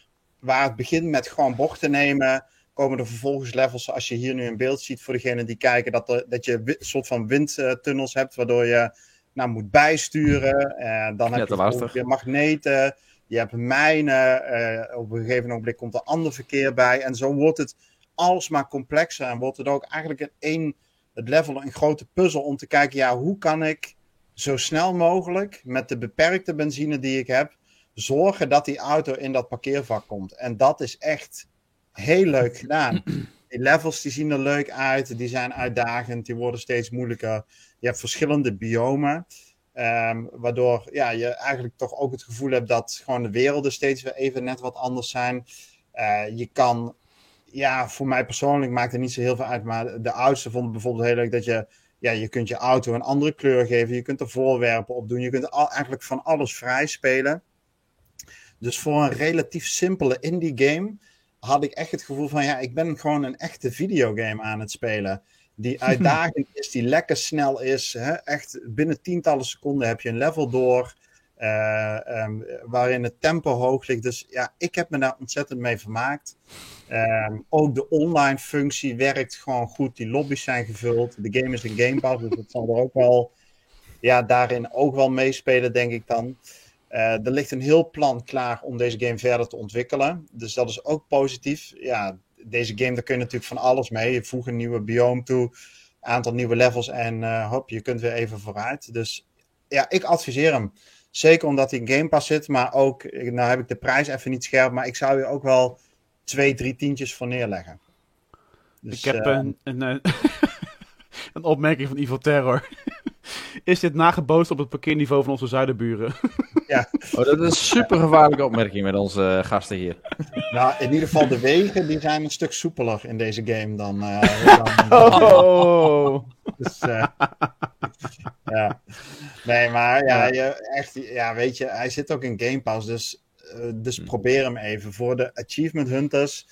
waar het begint met gewoon bochten nemen, komen er vervolgens levels, zoals je hier nu in beeld ziet voor degenen die kijken, dat, er, dat je een soort van windtunnels hebt, waardoor je nou, moet bijsturen. En dan Ja, heb je weer magneten, je hebt mijnen, eh, op een gegeven moment komt er ander verkeer bij. En zo wordt het alsmaar complexer en wordt het ook eigenlijk in één, het level een grote puzzel om te kijken, ja, hoe kan ik zo snel mogelijk met de beperkte benzine die ik heb, zorgen dat die auto in dat parkeervak komt. En dat is echt heel leuk gedaan. Die levels die zien er leuk uit, die zijn uitdagend, die worden steeds moeilijker. Je hebt verschillende biomen, ehm, waardoor ja, je eigenlijk toch ook het gevoel hebt dat gewoon de werelden steeds weer even net wat anders zijn. Eh, je kan, ja, voor mij persoonlijk maakt het niet zo heel veel uit, maar de oudste vonden bijvoorbeeld heel leuk dat je, ja, je kunt je auto een andere kleur geven, je kunt er voorwerpen op doen, je kunt al, eigenlijk van alles vrij spelen. Dus voor een relatief simpele indie game had ik echt het gevoel van, ja, ik ben gewoon een echte videogame aan het spelen. Die uitdagend is, die lekker snel is. Hè? Echt binnen tientallen seconden heb je een level door. eh, ehm, waarin het tempo hoog ligt. Dus ja, ik heb me daar ontzettend mee vermaakt. Ehm, ook de online functie werkt gewoon goed. Die lobby's zijn gevuld. De game is een Game Pass, dus dat zal er ook wel, ja, daarin ook wel meespelen, denk ik dan. Eh, er ligt een heel plan klaar om deze game verder te ontwikkelen. Dus dat is ook positief. Ja, deze game, daar kun je natuurlijk van alles mee. Je voegt een nieuwe biome toe, aantal nieuwe levels en eh, hop, je kunt weer even vooruit. Dus ja, ik adviseer hem. Zeker omdat hij in Game Pass zit, maar ook, nou heb ik de prijs even niet scherp, maar ik zou je ook wel twee, drie tientjes voor neerleggen. Dus, ik heb eh, een, een, een opmerking van Evil Terror. Is dit nagebootst op het parkeerniveau van onze zuidenburen? Oh, dat is een super gevaarlijke opmerking met onze eh, gasten hier. Nou, in ieder geval de wegen, die zijn een stuk soepeler in deze game dan... eh, dan Oh! Dus, eh, ja. Nee, maar ja, je, echt, ja, weet je, hij zit ook in Game Pass, dus, dus probeer hem even. Voor de Achievement Hunters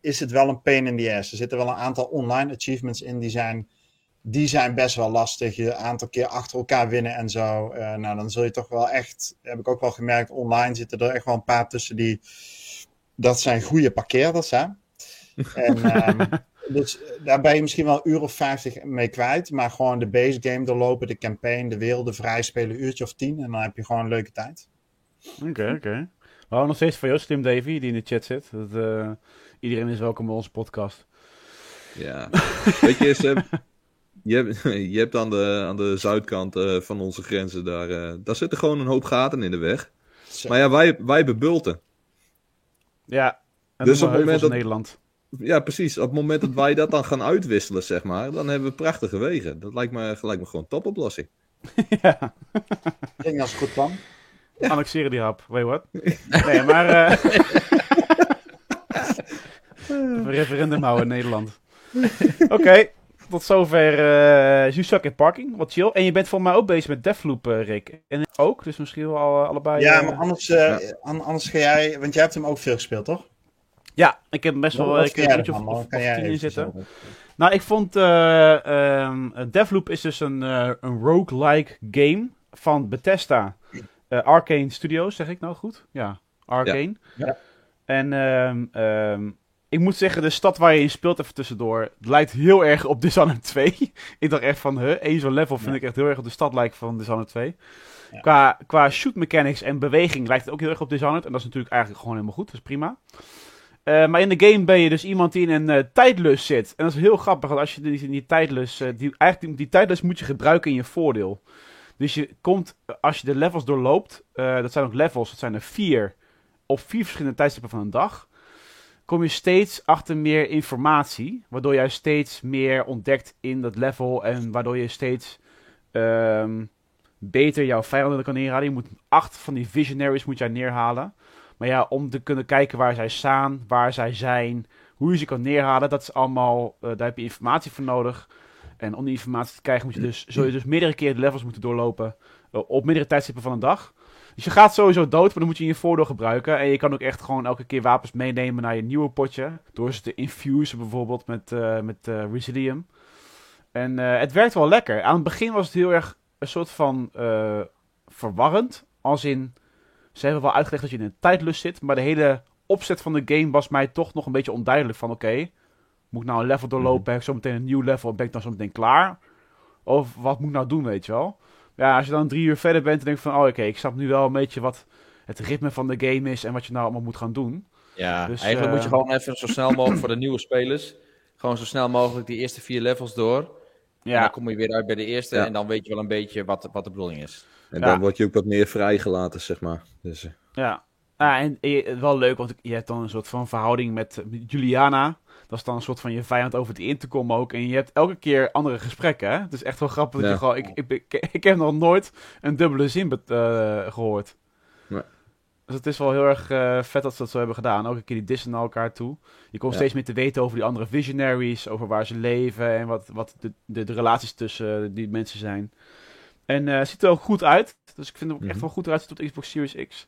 is het wel een pain in the ass. Er zitten wel een aantal online achievements in die zijn, die zijn best wel lastig. Je een aantal keer achter elkaar winnen en zo. Eh, nou, dan zul je toch wel echt, heb ik ook wel gemerkt, online zitten er echt wel een paar tussen die, dat zijn goede parkeerders, hè. En, ehm, dus daar ben je misschien wel een uur of 50 mee kwijt. Maar gewoon de base game doorlopen, de campaign, de werelden vrij spelen, een uurtje of tien. En dan heb je gewoon een leuke tijd. Oké, oké. We houden nog steeds van jou, Slim Davy, die in de chat zit. Dat, eh, iedereen is welkom bij onze podcast. Ja. Weet je, Seb, je hebt, je hebt aan de, aan de zuidkant eh, van onze grenzen, daar, eh, daar zitten gewoon een hoop gaten in de weg. Maar ja, wij, wij hebben bulten. Ja, en Dus op het moment dat- Nederland. Ja, precies. Op het moment dat wij dat dan gaan uitwisselen, zeg maar, dan hebben we prachtige wegen. Dat lijkt me, lijkt me gewoon een topoplossing. ja, Klinkt als een goed plan. annexeren die hap. Weet je wat? Nee, maar... eh een referendum houden in Nederland. Oké, tot zover eh You Suck at Parking. Wat chill. En je bent volgens mij ook bezig met Deathloop, eh, Rick. En ik ook, dus misschien wel alle- allebei. Ja, eh, maar anders, eh, an- anders ga jij, want jij hebt hem ook veel gespeeld, toch? Ja, ik heb best wel ik heb een of, of, tien in zitten. Nou, ik vond eh ehm, Deathloop is dus een, eh een roguelike game van Bethesda. Eh, Arcane Studios, zeg ik nou goed? Ja, Arcane. Ja. En ehm, ehm, ik moet zeggen, de stad waar je in speelt, even tussendoor, lijkt heel erg op Dishonored 2. ik dacht echt van, huh, één zo'n level vind ik echt heel erg op de stad lijken van Dishonored 2. Ja. Qua, qua shoot mechanics en beweging lijkt het ook heel erg op Dishonored. En dat is natuurlijk eigenlijk gewoon helemaal goed, dat is prima. Eh, maar in de game ben je dus iemand die in een eh, tijdlus zit. En dat is heel grappig, want als je die, die tijdlus... eh, die, eigenlijk die, die tijdlus moet je gebruiken in je voordeel. Dus je komt, als je de levels doorloopt... dat zijn ook levels, dat zijn er vier... op vier verschillende tijdstippen van een dag... kom je steeds achter meer informatie... waardoor jij steeds meer ontdekt in dat level... en waardoor je steeds... ehm, beter jouw vijanden kan neerhalen. Je moet acht van die visionaries moet jij neerhalen. Maar ja, om te kunnen kijken waar zij staan, waar zij zijn, hoe je ze kan neerhalen, dat is allemaal, eh, daar heb je informatie voor nodig. En om die informatie te krijgen, moet je dus, zul je dus meerdere keer de levels moeten doorlopen eh, op meerdere tijdstippen van een dag. Dus je gaat sowieso dood, maar dan moet je je voordeel gebruiken. En je kan ook echt gewoon elke keer wapens meenemen naar je nieuwe potje. Door ze te infusen bijvoorbeeld met, eh met eh, Resilium. En eh, het werkt wel lekker. Aan het begin was het heel erg een soort van verwarrend. Als in, ze hebben wel uitgelegd dat je in een tijdlus zit. Maar de hele opzet van de game was mij toch nog een beetje onduidelijk. Van oké, moet ik nou een level doorlopen? Heb ik zo meteen een nieuw level? Ben ik dan zo meteen klaar? Of wat moet ik nou doen, weet je wel? Ja, als je dan drie uur verder bent, dan denk je van... Oh, oké, ik snap nu wel een beetje wat het ritme van de game is... en wat je nou allemaal moet gaan doen. Ja, Dus, eigenlijk moet je eh, gewoon even zo snel mogelijk voor de nieuwe spelers. Gewoon zo snel mogelijk die eerste vier levels door. En Ja, dan kom je weer uit bij de eerste. Ja. En dan weet je wel een beetje wat, wat de bedoeling is. En Ja. dan word je ook wat meer vrijgelaten, zeg maar. Dus, eh, Ja, ja en eh, wel leuk, want je hebt dan een soort van verhouding met Juliana. Dat is dan een soort van je vijand over het in te komen ook. En je hebt elke keer andere gesprekken. Hè? Het is echt wel grappig dat Ja. je gewoon... Ik, ik, ik, ik heb nog nooit een dubbele zin eh, gehoord. Nee. Dus het is wel heel erg eh, vet dat ze dat zo hebben gedaan. Elke keer die dissen naar elkaar toe. Je komt Ja. steeds meer te weten over die andere visionaries. Over waar ze leven en wat, wat de, de, de relaties tussen die mensen zijn. En het ziet er ook goed uit. Dus ik vind het ook echt Mhm. wel goed eruit de Xbox Series X.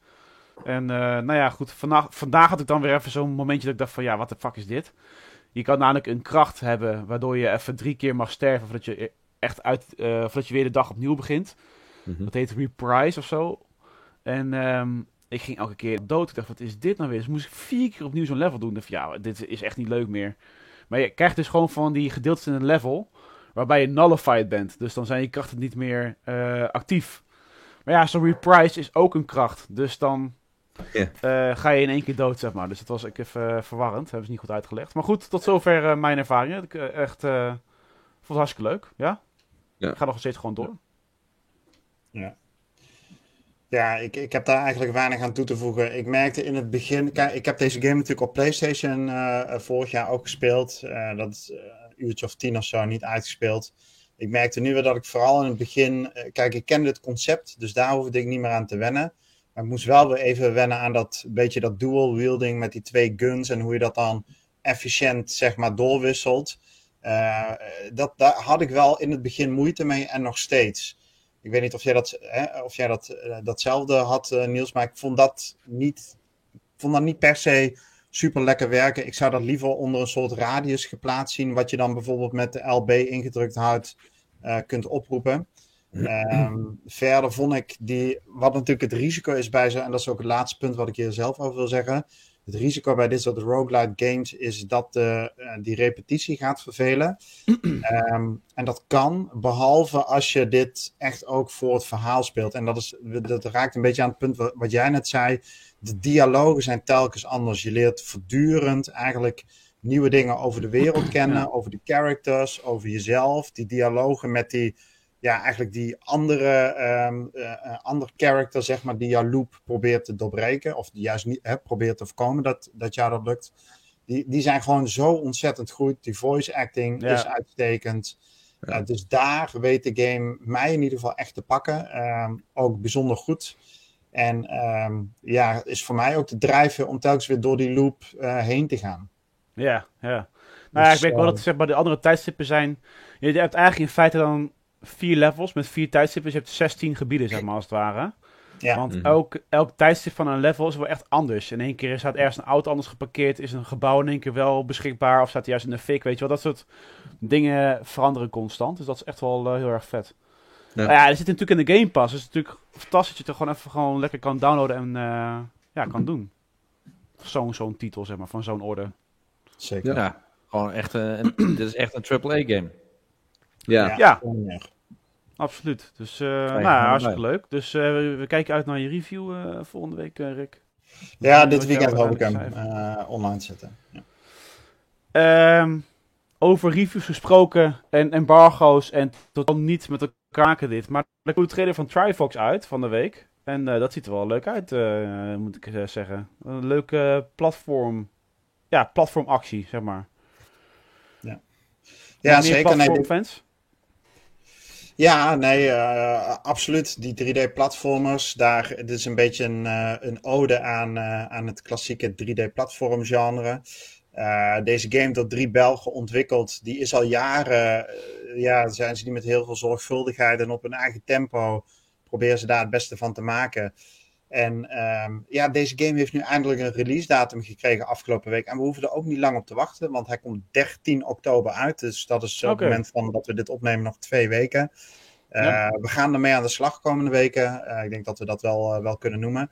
En nou ja, goed. Vandaag, vandaag had ik dan weer even zo'n momentje dat ik dacht van... Ja, wat de fuck is dit? Je kan namelijk een kracht hebben waardoor je even drie keer mag sterven... voordat je echt uit... eh, voordat je weer de dag opnieuw begint. mhm. Dat heet reprise of zo. En ehm, ik ging elke keer dood. Ik dacht, wat is dit nou weer? Dus moest ik vier keer opnieuw zo'n level doen. Dacht, ja, dit is echt niet leuk meer. Maar je krijgt dus gewoon van die gedeeltes in een level... waarbij je nullified bent. Dus dan zijn je krachten niet meer eh, actief. Maar ja, zo'n reprise is ook een kracht. Dus dan Ja. eh, ga je in één keer dood, zeg maar. Dus dat was ik even eh, verwarrend. Hebben ze niet goed uitgelegd. Maar goed, tot zover eh, mijn ervaringen. Ik echt... eh, vond het hartstikke leuk, ja? Ja. Ik ga nog steeds gewoon door. Ja, ik, ik heb daar eigenlijk weinig aan toe te voegen. Ik merkte in het begin, kijk, ik heb deze game natuurlijk op PlayStation vorig jaar ook gespeeld. Eh, dat is een uurtje of tien of zo niet uitgespeeld. Ik merkte nu weer dat ik vooral in het begin, kijk, ik kende het concept, dus daar hoefde ik niet meer aan te wennen. Ik moest wel weer even wennen aan dat beetje dat dual wielding met die twee guns en hoe je dat dan efficiënt, zeg maar, doorwisselt. Eh, dat, daar had ik wel in het begin moeite mee en nog steeds. Ik weet niet of jij dat, hè, of jij dat, eh, datzelfde had, eh, Niels, maar ik vond dat niet, vond dat niet per se super lekker werken. Ik zou dat liever onder een soort radius geplaatst zien, wat je dan bijvoorbeeld met de LB ingedrukt houdt kunt oproepen. Ehm, verder vond ik die, wat natuurlijk het risico is bij ze, en dat is ook het laatste punt wat ik hier zelf over wil zeggen. Het risico bij dit soort roguelite games is dat de, eh, die repetitie gaat vervelen. Ehm, en dat kan, behalve als je dit echt ook voor het verhaal speelt. En dat, is, dat raakt een beetje aan het punt wat, wat jij net zei. De dialogen zijn telkens anders. Je leert voortdurend eigenlijk nieuwe dingen over de wereld kennen, over de characters, over jezelf. Die dialogen met die, ja, eigenlijk die andere, eh, eh, andere character, zeg maar, die jouw loop probeert te doorbreken. Of die juist niet hè, probeert te voorkomen dat, dat jou dat lukt. Die, die zijn gewoon zo ontzettend goed. Die voice acting Ja. is uitstekend. Ja, dus daar weet de game mij in ieder geval echt te pakken. Ehm, ook bijzonder goed. En ehm, ja, is voor mij ook de drijfveer om telkens weer door die loop eh, heen te gaan. Ja, ja. Nou ja, ik Dus, weet wel eh, dat zeg maar, de andere tijdstippen zijn... Je hebt eigenlijk in feite dan vier levels met vier tijdstippen. Dus je hebt 16 gebieden, zeg maar, als het ware. Ja. Want Mhm. elk, elk tijdstip van een level is wel echt anders. In één keer staat ergens een auto anders geparkeerd. Is een gebouw in één keer wel beschikbaar. Of staat hij juist in de fik, weet je wel. Dat soort dingen veranderen constant. Dus dat is echt wel eh, heel erg vet. Ja. Nou ja, er zit natuurlijk in de Game Pass. Dus het is natuurlijk fantastisch dat je het gewoon even gewoon lekker kan downloaden en eh, ja, kan doen. Zo'n zo'n titel, zeg maar, van zo'n orde. Zeker. Ja, gewoon echt een, een- dit is echt een AAA-game. Ja. Ja. Absoluut. Dus uh, je nou, hartstikke leuk. Dus eh, we, we kijken uit naar je review eh, volgende week, eh, Rick. Ja, dit weekend hoop ik hem eh, online zetten. Ja. Ehm, over reviews gesproken en embargo's en totaal niet met elkaar dit. Maar er komt de trailer van Trifox uit van de week. En eh, dat ziet er wel leuk uit, eh, moet ik eh, zeggen. Een leuke platform, ja, platformactie, zeg maar. Ja, Meer zeker. Nee, dit-? Ja, nee, eh, absoluut. Die 3D-platformers, daar, dit is een beetje een, eh, een ode aan, eh, aan het klassieke 3D-platform-genre. Eh, deze game door drie Belgen ontwikkeld, die is al jaren, ja, zijn ze die met heel veel zorgvuldigheid en op hun eigen tempo proberen ze daar het beste van te maken. En ehm, ja, deze game heeft nu eindelijk een release datum gekregen afgelopen week. En we hoeven er ook niet lang op te wachten, want hij komt 13 oktober uit. Dus dat is op het moment van dat we dit opnemen nog twee weken. Eh, Ja. We gaan ermee aan de slag komende weken. Eh, ik denk dat we dat wel, eh, wel kunnen noemen.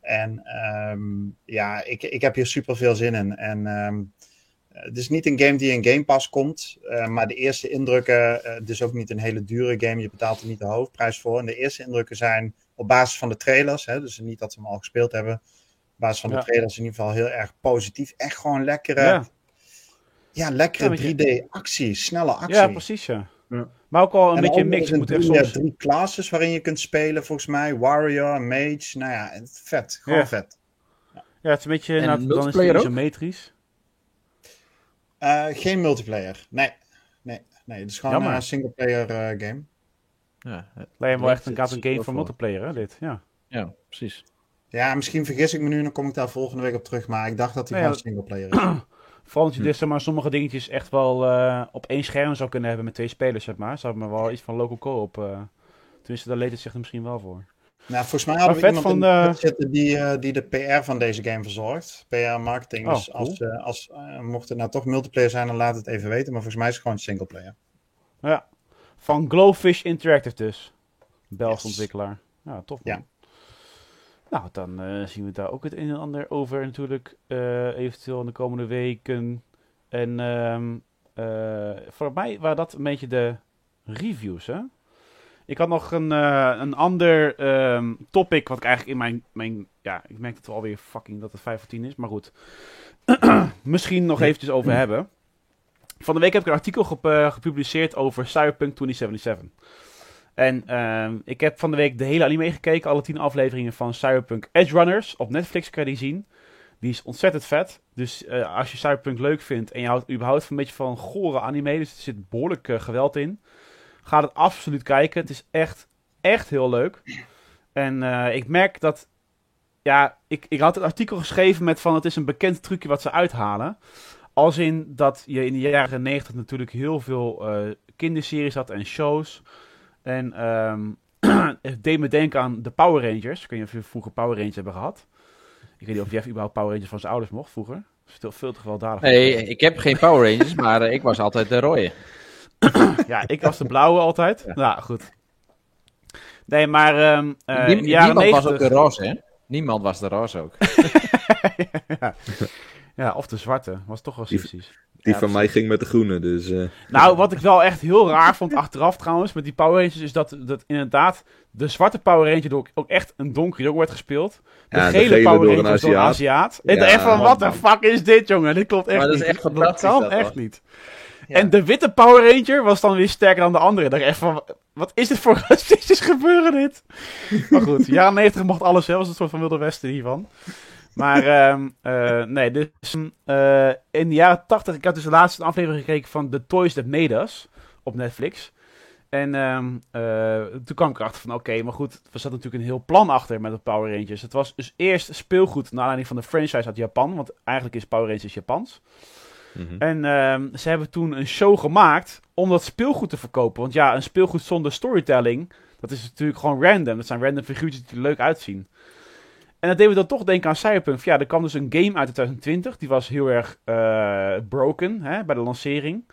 En ehm, ja, ik, ik heb hier super veel zin in. En ehm, het is niet een game die in Game Pass komt, maar de eerste indrukken, het is ook niet een hele dure game, je betaalt er niet de hoofdprijs voor. En de eerste indrukken zijn op basis van de trailers, hè, dus niet dat we hem al gespeeld hebben, op basis van Ja. de trailers in ieder geval heel erg positief. Echt gewoon lekkere, Ja. ja. lekkere Ja, want je- 3D-actie, snelle actie. Ja, precies, ja. Ja. Maar ook al een En beetje een mix. moet echt drie, soms... eh, drie classes waarin je kunt spelen, volgens mij. Warrior, Mage, nou ja, vet. Gewoon Ja. vet. Ja, het is een beetje... En nou, dan is het multiplayer ook? isometrisch. Eh, geen multiplayer. Nee. Nee, nee. Het is gewoon Jammer. een singleplayer eh game. Ja, het Lijkt me wel echt een, zit game voor multiplayer, hè, dit. Ja. Ja, precies. Ja, misschien vergis ik me nu, dan kom ik daar volgende week op terug. Maar ik dacht dat hij gewoon singleplayer is. Vooral dat je dus zeg maar, sommige dingetjes echt wel eh, op één scherm zou kunnen hebben met twee spelers, zeg maar. Zou me wel iets van local co-op. eh tenminste, daar leed het zich er misschien wel voor. nou, volgens mij hadden we iemand van, in de zitten die, eh, die de PR van deze game verzorgt. PR marketing. Oh, dus als, eh, als mocht het nou toch multiplayer zijn, dan laat het even weten. Maar volgens mij is het gewoon singleplayer. Ja. Van Glowfish Interactive dus. Belgisch Yes. ontwikkelaar. Ja, tof man. Ja. Nou, dan eh, zien we daar ook het een en ander over natuurlijk. eh, eventueel in de komende weken. En ehm, eh, voor mij waren dat een beetje de reviews, hè? Ik had nog een, een ander ehm, topic, wat ik eigenlijk in mijn, mijn... Ja, ik merk dat we alweer fucking dat het 5 voor 10 is, maar goed. Misschien nog eventjes over hebben. Van de week heb ik een artikel eh, gepubliceerd over Cyberpunk 2077. En ehm, ik heb van de week de hele anime gekeken, alle tien afleveringen van Cyberpunk Edge Runners. Op Netflix kan je die zien. Die is ontzettend vet. Dus eh, als je Cyberpunk leuk vindt en je houdt überhaupt van een beetje van gore anime, dus er zit behoorlijk eh, geweld in, ga het absoluut kijken. Het is echt, echt heel leuk. En ik merk dat, ja, ik, ik had het artikel geschreven met van het is een bekend trucje wat ze uithalen. Als in dat je in de jaren 90 natuurlijk heel veel eh, kinderseries had en shows. En ehm, het deed me denken aan de Power Rangers. Ik weet niet of je vroeger Power Rangers hebben gehad. Ik weet niet of Jeff überhaupt Power Rangers van zijn ouders mocht vroeger. Is veel, te gewelddadig. Nee, ik heb geen Power Rangers, maar eh, ik was altijd de rode. Ja, ik was de blauwe altijd. Nou, goed. Nee, maar ehm eh, Niem- in de jaren niemand was ook 90... de roze, hè? Niemand was de roze ook. ja. Ja, of de zwarte. Was toch wel Die- precies. Die Ja, van mij ging met de groene, dus... eh, Nou, wat ik wel echt heel raar vond achteraf trouwens met die Power Rangers, is dat, dat inderdaad de zwarte Power Ranger door ook echt een donkere jongen werd gespeeld. De Ja, de gele, Power door Ranger was door een Aziat. En Ja, echt van, wat de fuck is dit, jongen? Dit klopt echt Maar dat is niet. echt fantastisch, kan dat, echt niet. En de witte Power Ranger was dan weer sterker dan de andere. Ik dacht echt van, wat is dit voor racistisch gebeuren dit? maar goed, jaren 90 mocht alles, hè. was een soort van Wilde Westen hiervan. Maar ehm, eh, nee, dus eh, in de jaren 80, ik had dus de laatste aflevering gekeken van The Toys That Made Us op Netflix. En ehm, eh, toen kwam ik erachter van, oké, maar goed, er zat natuurlijk een heel plan achter met de Power Rangers. Het was dus eerst speelgoed naar aanleiding van de franchise uit Japan, want eigenlijk is Power Rangers Japans. Mhm. En ehm, ze hebben toen een show gemaakt om dat speelgoed te verkopen. Want ja, een speelgoed zonder storytelling, dat is natuurlijk gewoon random. Dat zijn random figuurtjes die er leuk uitzien. En dat deed me dan toch denken aan Cyberpunk. Ja, er kwam dus een game uit in 2020. Die was heel erg eh, broken hè, bij de lancering.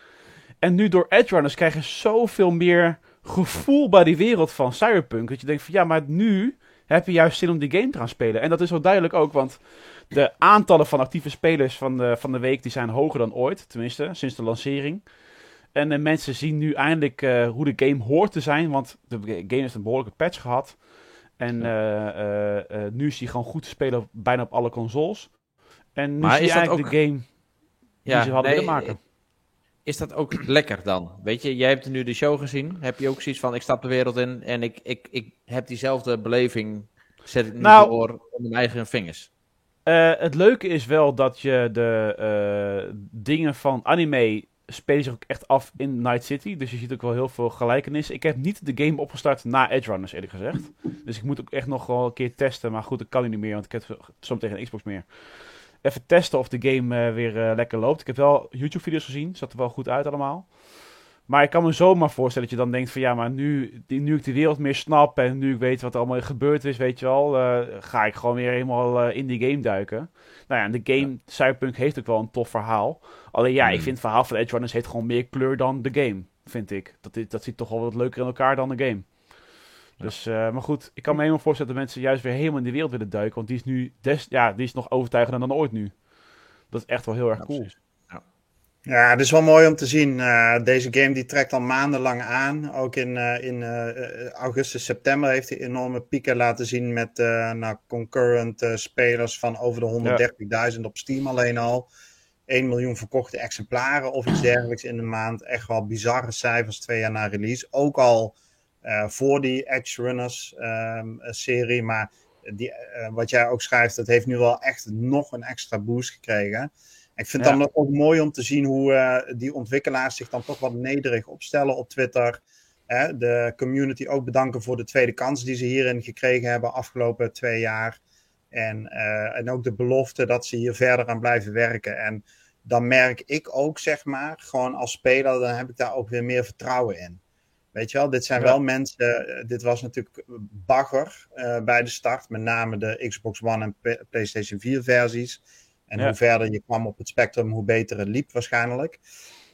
En nu door Edge Runners krijg je zoveel meer gevoel bij die wereld van Cyberpunk. Dat je denkt van ja, maar nu heb je juist zin om die game te gaan spelen. En dat is wel duidelijk ook, want de aantallen van actieve spelers van de, van de week die zijn hoger dan ooit. Tenminste, sinds de lancering. En de mensen zien nu eindelijk eh, hoe de game hoort te zijn. Want de game heeft een behoorlijke patch gehad. En eh, eh, eh, nu is die gewoon goed te spelen op bijna op alle consoles. En nu Maar zie je eigenlijk ook- de game die ze hadden willen maken. Is dat ook lekker dan? Weet je, jij hebt nu de show gezien. Heb je ook zoiets van, ik stap de wereld in en ik, ik, ik heb diezelfde beleving, zet ik nu Nou- door op mijn eigen vingers. Het leuke is wel dat je de dingen van anime spelen zich ook echt af in Night City. Dus je ziet ook wel heel veel gelijkenissen. Ik heb niet de game opgestart na Edge Runners, eerlijk gezegd. Dus ik moet ook echt nog wel een keer testen. Maar goed, dat kan nu niet meer, want ik heb soms tegen Xbox meer. Even testen of de game eh, weer eh, lekker loopt. Ik heb wel YouTube-video's gezien. Zat er wel goed uit allemaal. Maar ik kan me zomaar voorstellen dat je dan denkt van ja, maar nu, die, nu ik de wereld meer snap en nu ik weet wat er allemaal gebeurd is, weet je wel, eh, ga ik gewoon weer helemaal eh, in die game duiken. Nou ja, en de game Cyberpunk heeft ook wel een tof verhaal. Alleen ja, ik Hmm. vind het verhaal van Edge Runners heeft gewoon meer kleur dan de game, vind ik. Dat, dat zit toch wel wat leuker in elkaar dan de game. Dus, eh, maar goed, ik kan me helemaal voorstellen dat mensen juist weer helemaal in die wereld willen duiken. Want die is nu, des, ja, die is nog overtuigender dan ooit nu. Dat is echt wel heel erg Ja, cool. precies. Ja, het is wel mooi om te zien. Eh, deze game die trekt al maandenlang aan. Ook in, eh, in eh, augustus, september heeft hij enorme pieken laten zien met nou, concurrent spelers van over de 130.000 op Steam alleen al. 1 miljoen verkochte exemplaren of iets dergelijks in de maand. Echt wel bizarre cijfers twee jaar na release. Ook al voor die Edge Runners ehm, serie. Maar die, wat jij ook schrijft, dat heeft nu wel echt nog een extra boost gekregen. Ik vind het Ja. dan ook mooi om te zien hoe eh, die ontwikkelaars zich dan toch wat nederig opstellen op Twitter. Hè, de community ook bedanken voor de tweede kans die ze hierin gekregen hebben afgelopen twee jaar. En, eh, en ook de belofte dat ze hier verder aan blijven werken. En dan merk ik ook, zeg maar, gewoon als speler, dan heb ik daar ook weer meer vertrouwen in. Weet je wel, dit zijn Ja. wel mensen. eh, dit was natuurlijk bagger bij de start, met name de Xbox One en PlayStation 4 versies. En Ja. hoe verder je kwam op het spectrum, hoe beter het liep waarschijnlijk.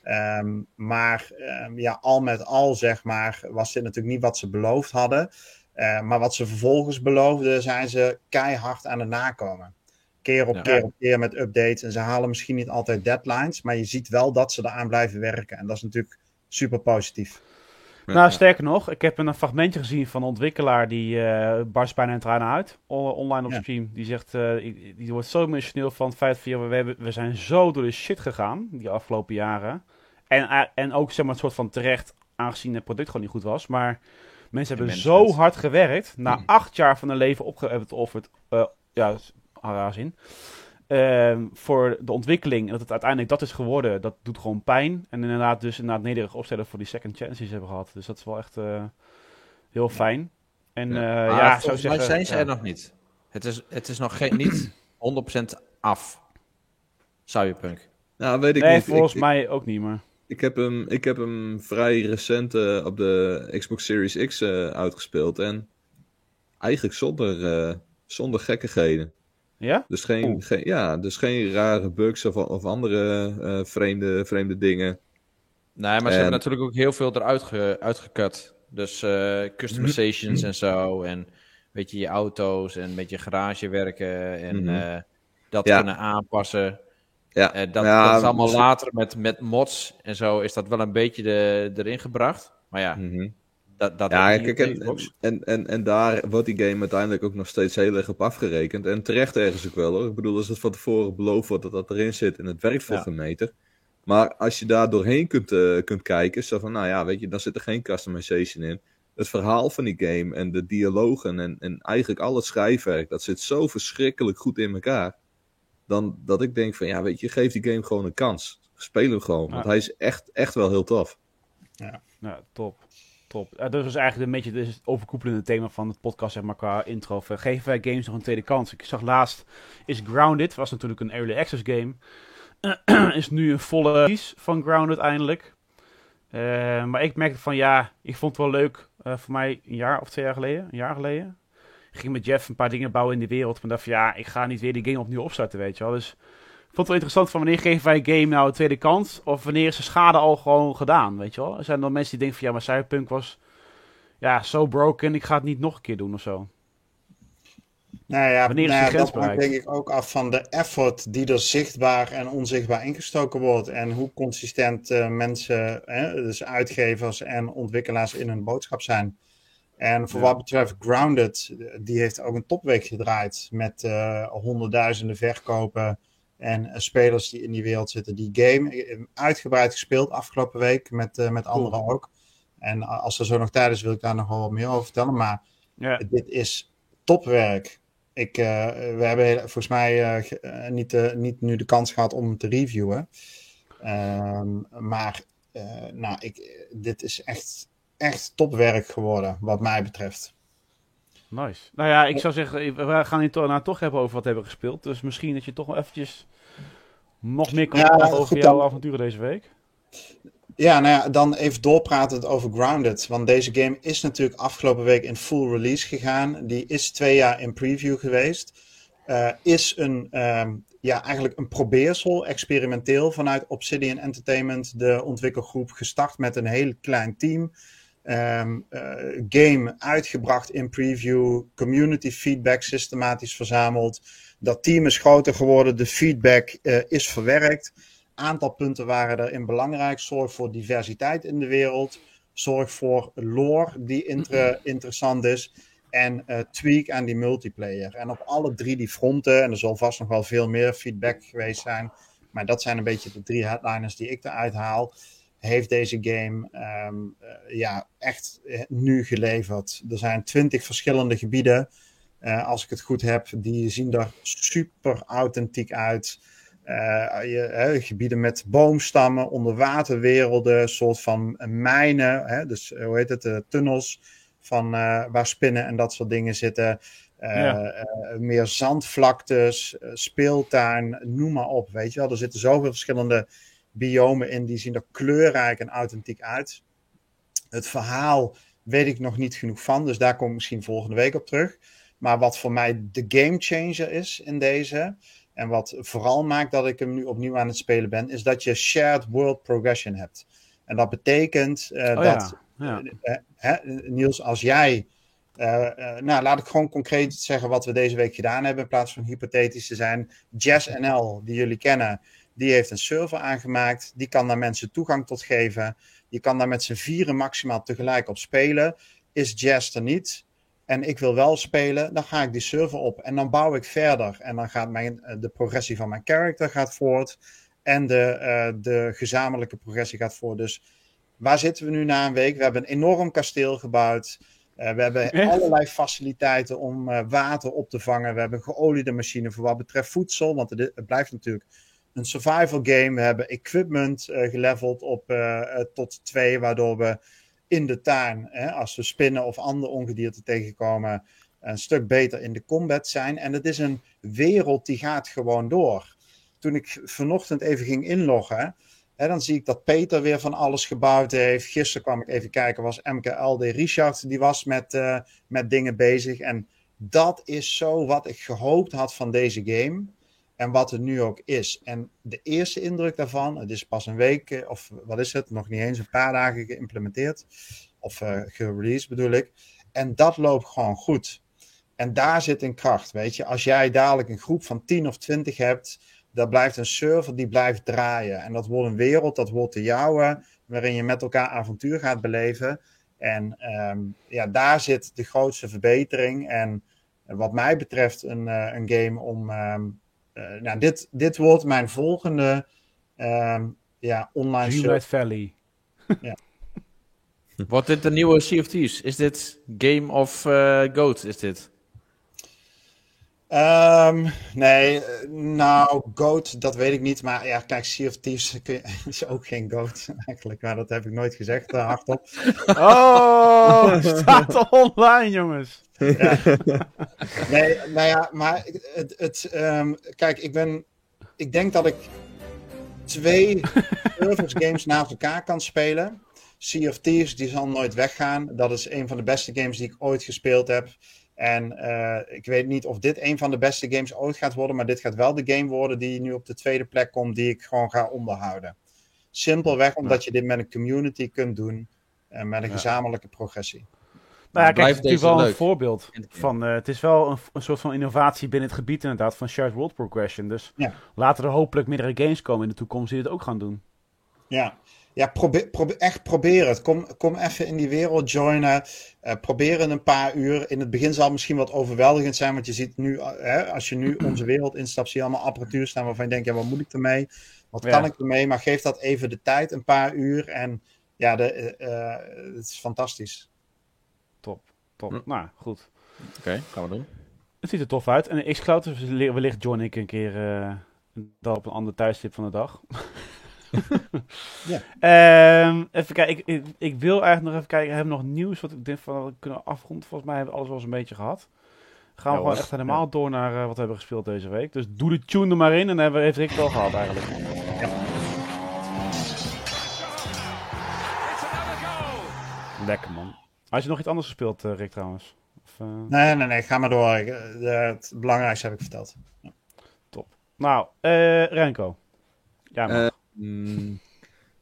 Ehm, maar ehm, ja, al met al, zeg maar, was dit natuurlijk niet wat ze beloofd hadden. Eh, maar wat ze vervolgens beloofden, zijn ze keihard aan het nakomen. Keer op Ja. keer op keer met updates. En ze halen misschien niet altijd deadlines, maar je ziet wel dat ze eraan blijven werken. En dat is natuurlijk super positief. Nou, sterker nog, ik heb een fragmentje gezien van een ontwikkelaar die eh barst bijna in tranen uit. on- online op stream. Die zegt, eh, die, die wordt zo emotioneel van het feit van, we, hebben, we zijn zo door de shit gegaan die afgelopen jaren. En, eh, en ook zeg maar een soort van terecht, aangezien het product gewoon niet goed was. Maar mensen hebben zo hard gewerkt, na Mm. acht jaar van hun leven opgeofferd, ja, zin. Ehm, voor de ontwikkeling. En dat het uiteindelijk dat is geworden, dat doet gewoon pijn. En inderdaad, dus inderdaad nederig opstellen voor die second chance die ze hebben gehad. Dus dat is wel echt eh, heel fijn. En Ja. zou mij zeggen. zijn ze ja. er nog niet. Het is, het is nog geen, niet 100% af. Cyberpunk. Nou, weet ik Nee, niet. volgens ik, mij ook niet, maar. Ik heb hem, ik heb hem vrij recent eh, op de Xbox Series X eh, uitgespeeld. En eigenlijk zonder, eh, zonder gekkigheden. Ja? Dus geen, geen, ja, dus geen rare bugs of, of andere eh, vreemde, vreemde dingen. Nee, maar ze En- hebben natuurlijk ook heel veel eruit ge, uitgekut. Dus eh, customizations en zo. En weet je, je auto's en met je garage werken. En Mhm. eh, dat Ja. kunnen aanpassen. Ja, Eh, dat, Ja, dat is allemaal dus- later met, met mods en zo is dat wel een beetje de, erin gebracht. Maar ja, Mhm. Dat, dat Ja, kijk, en, en, en, en daar wordt die game uiteindelijk ook nog steeds heel erg op afgerekend. En terecht ergens ook wel hoor. Ik bedoel, als het van tevoren beloofd wordt dat dat erin zit en het werkt voor Ja. meter. Maar als je daar doorheen kunt, eh, kunt kijken, zo van, nou ja, weet je, dan zit er geen customization in. Het verhaal van die game en de dialogen en, en eigenlijk al het schrijfwerk, dat zit zo verschrikkelijk goed in elkaar. Dan dat ik denk van, ja, weet je, geef die game gewoon een kans. Speel hem gewoon, want Ja. hij is echt, echt wel heel tof. Ja, top. Top. Eh, dat was eigenlijk een beetje dus het overkoepelende thema van het podcast, zeg maar, qua intro. Geven wij games nog een tweede kans? Ik zag laatst, is Grounded, was natuurlijk een early access game. is nu een volle release van Grounded eindelijk. Eh, maar ik merkte van ja, ik vond het wel leuk. eh, voor mij een jaar of twee jaar geleden. Een jaar geleden. Ik ging met Jeff een paar dingen bouwen in de wereld. Maar dacht van ja, ik ga niet weer die game opnieuw opstarten, weet je wel. Dus vond het wel interessant van wanneer geven wij game nou een tweede kans? Of wanneer is de schade al gewoon gedaan, weet je wel. Er zijn dan mensen die denken van ja, maar Cyberpunk was ja, zo broken. Ik ga het niet nog een keer doen of zo. Nou ja, Wanneer is nou ja, dat hangt denk ik ook af van de effort die er zichtbaar en onzichtbaar ingestoken wordt. En hoe consistent eh, mensen, hè, dus uitgevers en ontwikkelaars in hun boodschap zijn. En voor Ja. wat betreft Grounded, die heeft ook een topweek gedraaid met eh, honderdduizenden verkopen en eh, spelers die in die wereld zitten. Die game eh, uitgebreid gespeeld afgelopen week met, eh, met anderen ook. En als er zo nog tijd is, wil ik daar nog wel wat meer over vertellen. Maar Ja, dit is topwerk. Ik, we hebben volgens mij niet, eh, niet nu de kans gehad om te reviewen. Ehm, maar nou, ik, dit is echt, echt topwerk geworden, wat mij betreft. nice. Nou ja, ik zou zeggen, we gaan het to- nou toch hebben over wat we hebben gespeeld. Dus misschien dat je toch wel eventjes nog meer Ja, vertellen over goed jouw dan. avonturen deze week. Ja, nou ja, dan even doorpraten over Grounded. Want deze game is natuurlijk afgelopen week in full release gegaan. Die is twee jaar in preview geweest. Eh, is een, ehm, ja, eigenlijk een probeersel, experimenteel vanuit Obsidian Entertainment, de ontwikkelgroep, gestart met een heel klein team. Ehm, eh, game uitgebracht in preview, community feedback systematisch verzameld. Dat team is groter geworden, de feedback eh, is verwerkt aantal punten waren erin belangrijk. Zorg voor diversiteit in de wereld. Zorg voor lore die inter- interessant is. En eh, tweak aan die multiplayer. En op alle drie die fronten, en er zal vast nog wel veel meer feedback geweest zijn. Maar dat zijn een beetje de drie headliners die ik eruit haal. Heeft deze game ehm, eh, ja, echt nu geleverd. Er zijn twintig verschillende gebieden. Eh, als ik het goed heb, die zien er super authentiek uit. Eh, je, gebieden met boomstammen, onderwaterwerelden, soort van mijnen, hè, dus eh, hoe heet het, eh, tunnels van, eh, waar spinnen en dat soort dingen zitten. Eh, Ja. eh, meer zandvlaktes, eh, speeltuin, noem maar op. Weet je wel, er zitten zoveel verschillende biomen in, die zien er kleurrijk en authentiek uit. Het verhaal weet ik nog niet genoeg van, dus daar kom ik misschien volgende week op terug. Maar wat voor mij de game changer is in deze, en wat vooral maakt dat ik hem nu opnieuw aan het spelen ben, is dat je shared world progression hebt. En dat betekent eh, Oh dat, ja, ja. eh, hè, Niels, als jij. eh, eh, nou, laat ik gewoon concreet zeggen wat we deze week gedaan hebben, in plaats van hypothetisch te zijn. Jazz NL, die jullie kennen, die heeft een server aangemaakt. Die kan daar mensen toegang tot geven. Je kan daar met z'n vieren maximaal tegelijk op spelen. Is Jazz er niet? En ik wil wel spelen, dan ga ik die server op en dan bouw ik verder. En dan gaat mijn, eh, de progressie van mijn character gaat voort. En de, eh, de gezamenlijke progressie gaat voort. Dus waar zitten we nu na een week? We hebben een enorm kasteel gebouwd. Eh, we hebben Echt? allerlei faciliteiten om water op te vangen. We hebben een geoliede machine voor wat betreft voedsel. Want het, het blijft natuurlijk een survival game. We hebben equipment geleveld op tot 2, waardoor we in de tuin, hè, als we spinnen of andere ongedierte tegenkomen, een stuk beter in de combat zijn. En het is een wereld die gaat gewoon door. Toen ik vanochtend even ging inloggen, hè, dan zie ik dat Peter weer van alles gebouwd heeft. Gisteren kwam ik even kijken, was MKLD Richard, die was met, eh, met dingen bezig. En dat is zo wat ik gehoopt had van deze game. En wat het nu ook is. En de eerste indruk daarvan, het is pas een week, eh, of wat is het, nog niet eens een paar dagen geïmplementeerd. Of uh, gereleased bedoel ik. En dat loopt gewoon goed. En daar zit een kracht, weet je. Als jij dadelijk een groep van 10 of 20 hebt, dat blijft een server die blijft draaien. En dat wordt een wereld, dat wordt de jouwe, waarin je met elkaar avontuur gaat beleven. En um, ja, daar zit de grootste verbetering. En wat mij betreft een, uh, een game om... Uh, nou, dit, dit wordt mijn volgende um, ja, online Greenlight Valley. ja. Wordt dit de nieuwe Sea of Thieves? Is dit Game of uh, Goat? Is dit? Um, nee, nou, Goat, dat weet ik niet. Maar ja, kijk, Sea of Thieves is ook geen Goat eigenlijk. Maar dat heb ik nooit gezegd uh, hardop. Oh, staat online, jongens. Ja. Nee, nou ja, maar het, het um, kijk, ik ben, ik denk dat ik twee service games naast elkaar kan spelen. Sea of Thieves, die zal nooit weggaan. Dat is een van de beste games die ik ooit gespeeld heb. En eh, ik weet niet of dit een van de beste games ooit gaat worden, maar dit gaat wel de game worden die nu op de tweede plek komt, die ik gewoon ga onderhouden. Simpelweg omdat je dit met een community kunt doen en met een Ja. gezamenlijke progressie. Nou ja, kijk, het is natuurlijk wel een leuk. voorbeeld de keer. van. eh, het is wel een, een soort van innovatie binnen het gebied, inderdaad, van shared world progression. Dus Ja. laten er hopelijk meerdere games komen in de toekomst die dit ook gaan doen. Ja, ja probeer, probeer, echt probeer het. Kom, kom even in die wereld joinen. Eh, probeer het een paar uur. In het begin zal het misschien wat overweldigend zijn, want je ziet nu, eh, hè, als je nu onze wereld instapt, zie je allemaal apparatuur staan waarvan je denkt, ja, wat moet ik ermee? Wat Ja. kan ik ermee? Maar geef dat even de tijd, een paar uur. En ja, de, eh, het is fantastisch. Top, top. Hm. Nou, goed. Oké, gaan we doen. Het ziet er tof uit. En Xcloud, wellicht join ik een keer eh, dan op een ander tijdstip van de dag. Ja. Ehm, even kijken, ik, ik, ik wil eigenlijk nog even kijken. We hebben nog nieuws wat ik denk van we kunnen afronden. Volgens mij hebben we alles wel eens een beetje gehad. Gaan we Ja, gewoon echt helemaal door naar eh, wat we hebben gespeeld deze week. Dus doe de tune er maar in en dan hebben we heeft Rick al gehad eigenlijk. Lekker man. Had je nog iets anders gespeeld, eh, Rick trouwens? Of, eh, Nee, nee, nee, ga maar door. Het belangrijkste heb ik verteld. Nou, eh Renko. Ja, Mm,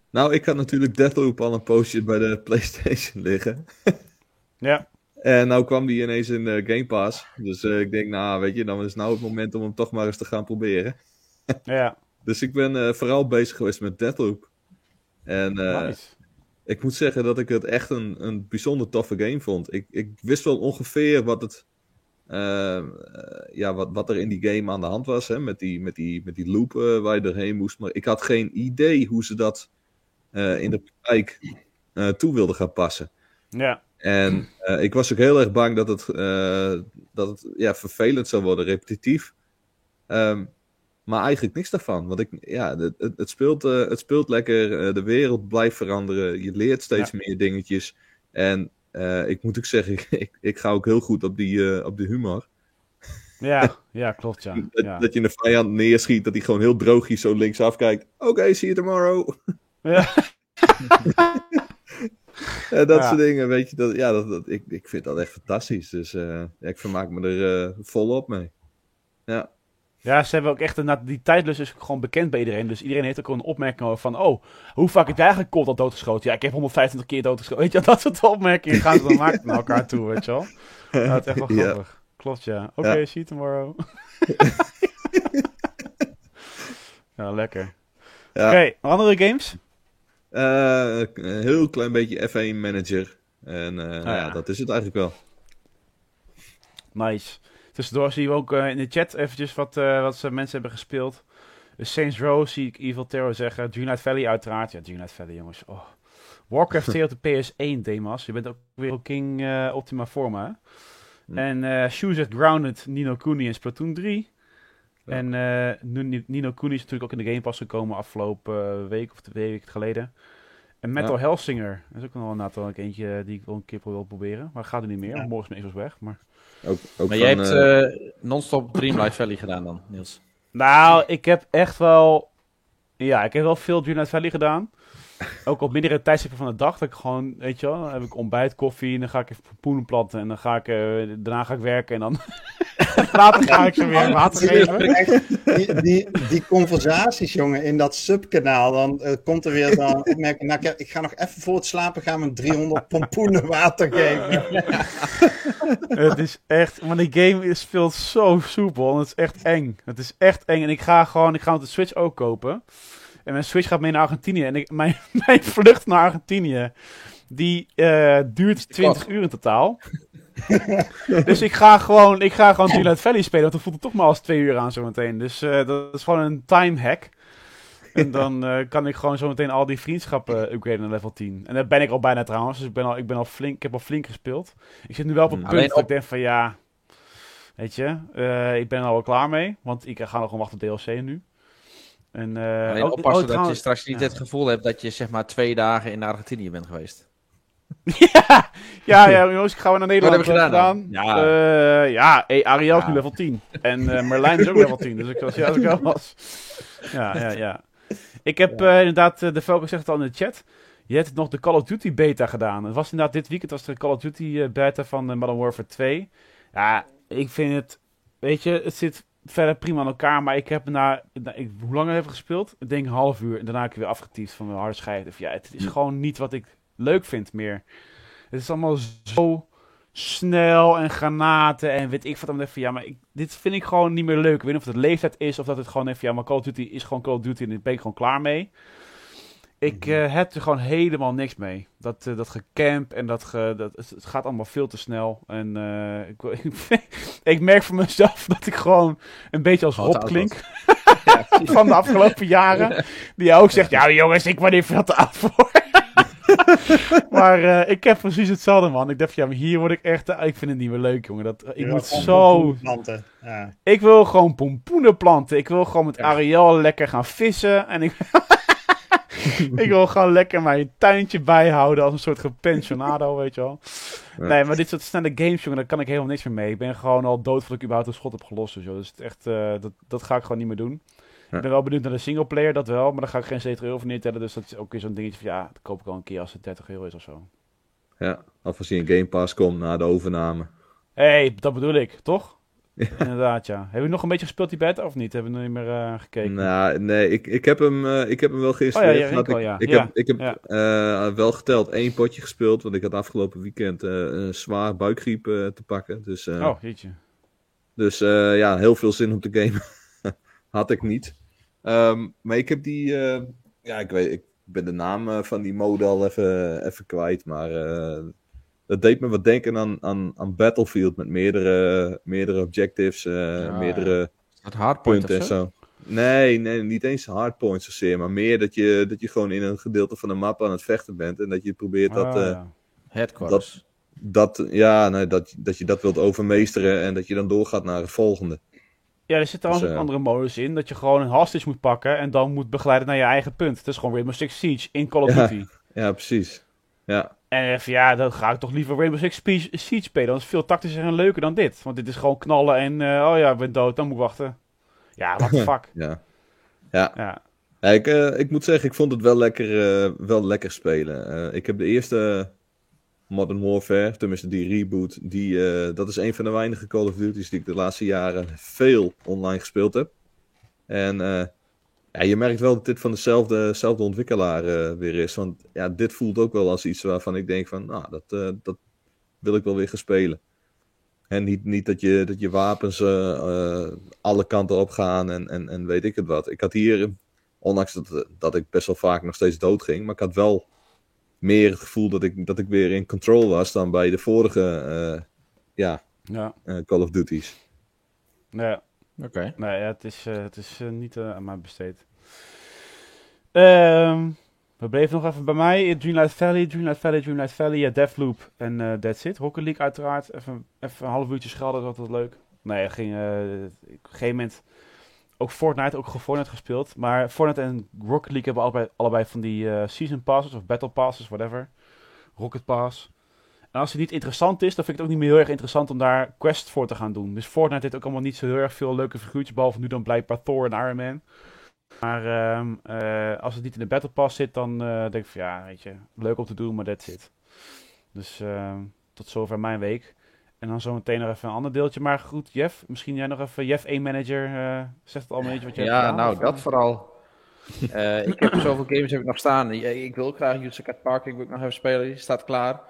nou, ik had natuurlijk Deathloop al een poosje bij de PlayStation liggen. ja. En nou kwam die ineens in de Game Pass. Dus eh, ik denk, nou, weet je, dan is nou het moment om hem toch maar eens te gaan proberen. Ja, Dus ik ben eh, vooral bezig geweest met Deathloop. En eh, nice. ik moet zeggen dat ik het echt een, een bijzonder toffe game vond. Ik, ik wist wel ongeveer wat, het, eh, eh, ja, wat, wat er in die game aan de hand was. Hè, met, die, met, die, met die loop eh, waar je doorheen moest. Maar ik had geen idee hoe ze dat eh, in de praktijk toe wilden gaan passen. Ja, En ik was ook heel erg bang dat het, dat het ja, vervelend zou worden, repetitief. Ehm, maar eigenlijk niks daarvan. Want ik, ja, het, het, speelt, het speelt lekker, de wereld blijft veranderen, je leert steeds meer dingetjes. En eh, ik moet ook zeggen, ik, ik ga ook heel goed op, die, eh, op de humor. ja, ja, klopt ja. Dat, ja. dat je een vijand neerschiet, dat hij gewoon heel droogjes zo linksaf kijkt. Oké, see you tomorrow. Ja. Dat Ja. soort dingen, weet je. Dat, ja, dat, dat, ik, ik vind dat echt fantastisch. Dus eh, ik vermaak me er volop mee. Ja. Ja, ze hebben ook echt, inderdaad, die tijdlus is gewoon bekend bij iedereen. Dus iedereen heeft ook een opmerking over van, oh, hoe vaak heb jij eigenlijk Colt al doodgeschoten? Ja, ik heb 125 keer doodgeschoten. Weet je, dat soort opmerkingen gaan ze dan maken naar elkaar toe, weet je wel. Dat is echt wel Ja. grappig. Klopt, ja. Oké, Ja. see you tomorrow. ja, lekker. Ja. Oké, andere games? Eh, een heel klein beetje F1 manager. En eh, ja. ja, dat is het eigenlijk wel. Nice. Tussendoor zie je ook eh, in de chat eventjes wat, eh, wat ze mensen hebben gespeeld. Dus Saints Row zie ik Evil Terror zeggen. Dreamlight Valley uiteraard. Ja, Dreamlight Valley jongens. Oh. Warcraft 2 op de PS1 Demas. Je bent ook weer King eh, Optima Forma. Hm. En eh Shoes Grounded, Nino Kuni en Splatoon 3. Ja. En nu- Nino Kuni is natuurlijk ook in de Game Pass gekomen afgelopen week of twee weken geleden. En Metal Ja. Hellsinger. Dat is ook nog een eentje eh, die ik wel een keer wil proberen. Maar gaat er niet meer. Ja. Morgen is mijn weg. Maar... Ook, ook Maar jij van, hebt eh, eh, non-stop Dreamlight Valley gedaan dan, Niels. Nou, ik heb echt wel. Ja, ik heb wel veel Dreamlight Valley gedaan. Ook op mindere tijdstippen van de dag. Dat ik gewoon, weet je wel, dan heb ik ontbijt, koffie. En dan ga ik even poenen planten. En dan ga ik, eh, daarna ga ik werken. En dan later ga ik ze weer water geven. Die, die, die conversaties, jongen, in dat subkanaal, dan eh, komt er weer zo'n opmerking. Nou, ik, ik ga nog even voor het slapen gaan met 300 pompoenen water geven. Het is echt, maar die game is, speelt zo soepel. En het is echt eng. Het is echt eng. En ik ga gewoon, ik ga op de Switch ook kopen. En mijn Switch gaat mee naar Argentinië. En ik, mijn, mijn vlucht naar Argentinië, die eh, duurt 20 uur in totaal. dus ik ga gewoon, ik ga gewoon Dreamlight Valley spelen. Want dan voelt het toch maar als twee uur aan zometeen. Dus eh, dat is gewoon een time hack. En dan eh, kan ik gewoon zometeen al die vriendschappen upgraden naar level 10. En daar ben ik al bijna trouwens. Dus ik ben al, ik ben al flink, ik heb al flink gespeeld. Ik zit nu wel op een Hmm. punt dat op- ik denk van ja, weet je, eh, ik ben er al wel klaar mee. Want ik ga nog gewoon wachten op DLC nu. En, eh, Alleen oppassen oh, dat je straks niet ja. het gevoel hebt dat je zeg maar twee dagen in Argentinië bent geweest. ja, ja, ja, jongens, ik ga weer naar Nederland. Wat heb je eh, gedaan dan? Ja, hey, Ariel is Ja. nu level 10. En eh Merlijn is ook level 10. Dus ik was, ja, als ik wel was. Ja, ja, ja. Ik heb eh, inderdaad, eh, de Velker zegt het al in de chat. Je hebt nog de Call of Duty beta gedaan. Het was inderdaad dit weekend was de Call of Duty eh, beta van eh, Modern Warfare 2. Ja, ik vind het, weet je, het zit verder prima aan elkaar. Maar ik heb na, na- ik, hoe lang heb ik gespeeld? Ik denk een half uur. En daarna heb ik weer afgetiefd van mijn harde schijf. Of Ja, het is gewoon niet wat ik leuk vind meer. Het is allemaal zo snel en granaten en weet ik wat dan even. Ja, maar ik, dit vind ik gewoon niet meer leuk. Ik weet niet of het leeftijd is of dat het gewoon even. Ja, maar Call of Duty is gewoon Call of Duty en daar ben ik gewoon klaar mee. Ik eh, heb er gewoon helemaal niks mee. Dat, eh, dat gecamp en dat, ge, dat het gaat allemaal veel te snel. En eh, ik, ik merk voor mezelf dat ik gewoon een beetje als Rob oud klink. van de afgelopen jaren. Die ook zegt, ja jongens, ik ben hier veel te oud voor. maar ik heb precies hetzelfde man. Ik dacht, ja, maar hier word ik echt... Ik vind het niet meer leuk, jongen. Dat, ik moet zo... pompoenplanten. Ja. Ik wil gewoon pompoenen planten. Ik wil gewoon met Ariel lekker gaan vissen. En ik... ik wil gewoon lekker mijn tuintje bijhouden als een soort gepensionado, weet je wel. Nee, maar dit soort snelle games, jongen, daar kan ik helemaal niks meer mee. Ik ben gewoon al dood voordat ik überhaupt een schot heb gelost. Dus, joh. dus het echt, eh, dat, dat ga ik gewoon niet meer doen. Ja. Ik ben wel benieuwd naar de singleplayer, dat wel. Maar daar ga ik geen 70 euro voor neertellen. Dus dat is ook weer zo'n dingetje van, ja, dat koop ik al een keer als het 30 euro is of zo. Ja, of als hij in Game Pass komt na de overname. Hé, hey, dat bedoel ik, toch? Inderdaad, ja. Hebben we nog een beetje gespeeld die beta of niet? Hebben we nog niet meer eh, gekeken? Nou, nee, ik, ik, heb hem, eh, ik heb hem wel geïnstalleerd. Oh ja, ik, ja. ik Ja, heb, ik heb eh, wel geteld één potje gespeeld, want ik had afgelopen weekend een zwaar buikgriep te pakken. Dus, oh, jeetje. dus ja, heel veel zin om te gamen had ik niet. Ehm, maar ik heb die, ja, ik weet, ik ben de naam van die mode al even, even kwijt, maar dat deed me wat denken aan, aan, aan Battlefield met meerdere, meerdere objectives, eh, Ja, meerdere Het hardpoint punten of en zo? Nee, nee, niet eens hardpoints zozeer, maar meer dat je, dat je gewoon in een gedeelte van de map aan het vechten bent en dat je probeert dat, Ah, eh, ja. Headquarters. dat, ja, nee, dat, dat je dat wilt overmeesteren en dat je dan doorgaat naar het volgende. Ja, er zit trouwens Dus, ook eh, andere modus in. Dat je gewoon een hostage moet pakken en dan moet begeleiden naar je eigen punt. Het is gewoon Rainbow Six Siege in Call of Ja. Duty. Ja, precies. Ja, En ja, dan ga ik toch liever Rainbow Six Siege spelen. Dat is veel tactischer en leuker dan dit. Want dit is gewoon knallen en, eh, oh ja, ik ben dood, dan moet ik wachten. Ja, what the fuck. ja. Ja, ja. Ja, ik, eh, ik moet zeggen, ik vond het wel lekker, eh, wel lekker spelen. Ik heb de eerste Modern Warfare, tenminste die reboot, die, dat is een van de weinige Call of Duty's die ik de laatste jaren veel online gespeeld heb. En ja, je merkt wel dat dit van dezelfde, dezelfde ontwikkelaar eh, weer is. Want ja, dit voelt ook wel als iets waarvan ik denk van, nou, dat, eh, dat wil ik wel weer gaan spelen. En niet, niet dat, je, dat je wapens eh, alle kanten op gaan en, en, en weet ik het wat. Ik had hier Ondanks dat, dat ik best wel vaak nog steeds dood ging. Maar ik had wel meer het gevoel dat ik, dat ik weer in control was dan bij de vorige ja, Ja, Call of Duty's. nee, Oké. nee ja, het is, eh, het is eh, niet eh, aan mij besteed. Ehm, we bleven nog even bij mij. Dreamlight Valley, Dreamlight Valley, Dreamlight Valley, ja, Deathloop en That's It. Rocket League uiteraard. Even, even een half uurtje schelden, dat was altijd leuk. Nee, ging op een gegeven moment... Ook Fortnite, ook Fortnite gespeeld. Maar Fortnite en Rocket League hebben allebei, allebei van die Season Passes of Battle Passes, whatever. Rocket Pass. En als het niet interessant is, dan vind ik het ook niet meer heel erg interessant om daar quest voor te gaan doen. Dus Fortnite heeft ook allemaal niet zo heel erg veel leuke figuurtjes, behalve nu dan blijkbaar Thor en Iron Man. Maar ehm, eh, als het niet in de Battle Pass zit, dan eh, denk ik van ja, weet je, leuk om te doen, maar that's it. Dus ehm, tot zover mijn week. En dan zometeen nog even een ander deeltje. Maar goed, Jeff, misschien jij nog even, Jeff, één manager, eh zegt het al een beetje wat hebt Ja, gedaan, nou, of, dat vooral. Ik heb zoveel games heb ik nog staan. Ik, ik wil graag Yusukat Park, ik wil nog even spelen. Die staat klaar.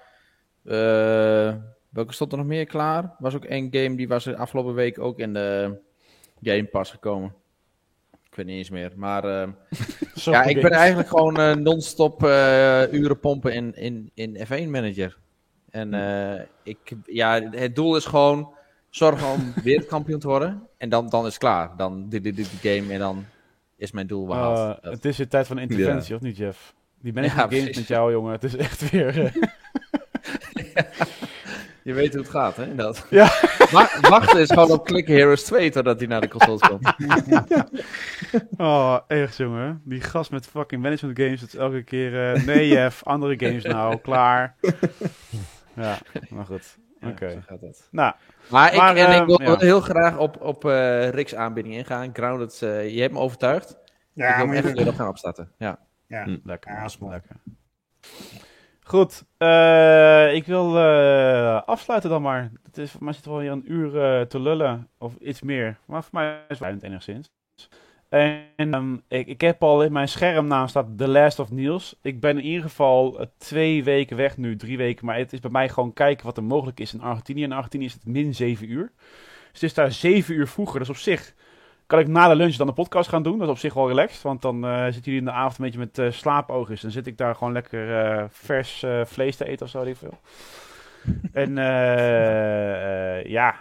Eh, welke stond er nog meer klaar? Was ook één game, die was afgelopen week ook in de Game Pass gekomen. Ik weet niet eens meer. Maar eh, ja, ik ben eigenlijk gewoon eh, non-stop uren pompen in, in, in F1 Manager. En eh, ik, ja, het doel is gewoon zorgen om wereldkampioen te worden. En dan, dan is het klaar. Dan dit, dit, dit die game en dan is mijn doel behaald. Het is weer tijd van interventie, of niet, Jeff? Die management Ja, games met jou, jongen. Het is echt weer... eh, Je weet hoe het gaat, hè? Dat. Ja. Wa- wachten is gewoon op Click Heroes 2 totdat hij naar de consoles komt. Oh, echt jongen. Die gast met fucking management games, dat is elke keer... eh, nee, Jeff, andere games nou, klaar. Ja, maar goed. Oké. Ja, zo gaat dat. Nou, Maar, Maar, ik, en eh, ik wil ja. heel graag op, op eh Rick's aanbieding ingaan. Grounded, eh, je hebt me overtuigd. ik Ja, wil moet echt weer op gaan opstarten. Ja. Ja. Hm. Lekker. Ja, lekker. Goed, eh, ik wil eh, afsluiten dan maar. Het is, voor mij zit wel hier een uur eh, te lullen, of iets meer. Maar voor mij is het enigszins. En ehm, ik, ik heb al in mijn schermnaam staat The Last of Niels. Ik ben in ieder geval twee weken weg nu, drie weken. Maar het is bij mij gewoon kijken wat er mogelijk is in Argentinië. In Argentinië is het min 7 uur. Dus het is daar 7 uur vroeger. Dus op zich kan ik na de lunch dan de podcast gaan doen. Dat is op zich wel relaxed. Want dan eh zitten jullie in de avond een beetje met eh slaapoogjes. Dan zit ik daar gewoon lekker eh, vers vlees te eten of zo. weet ik veel. en ja,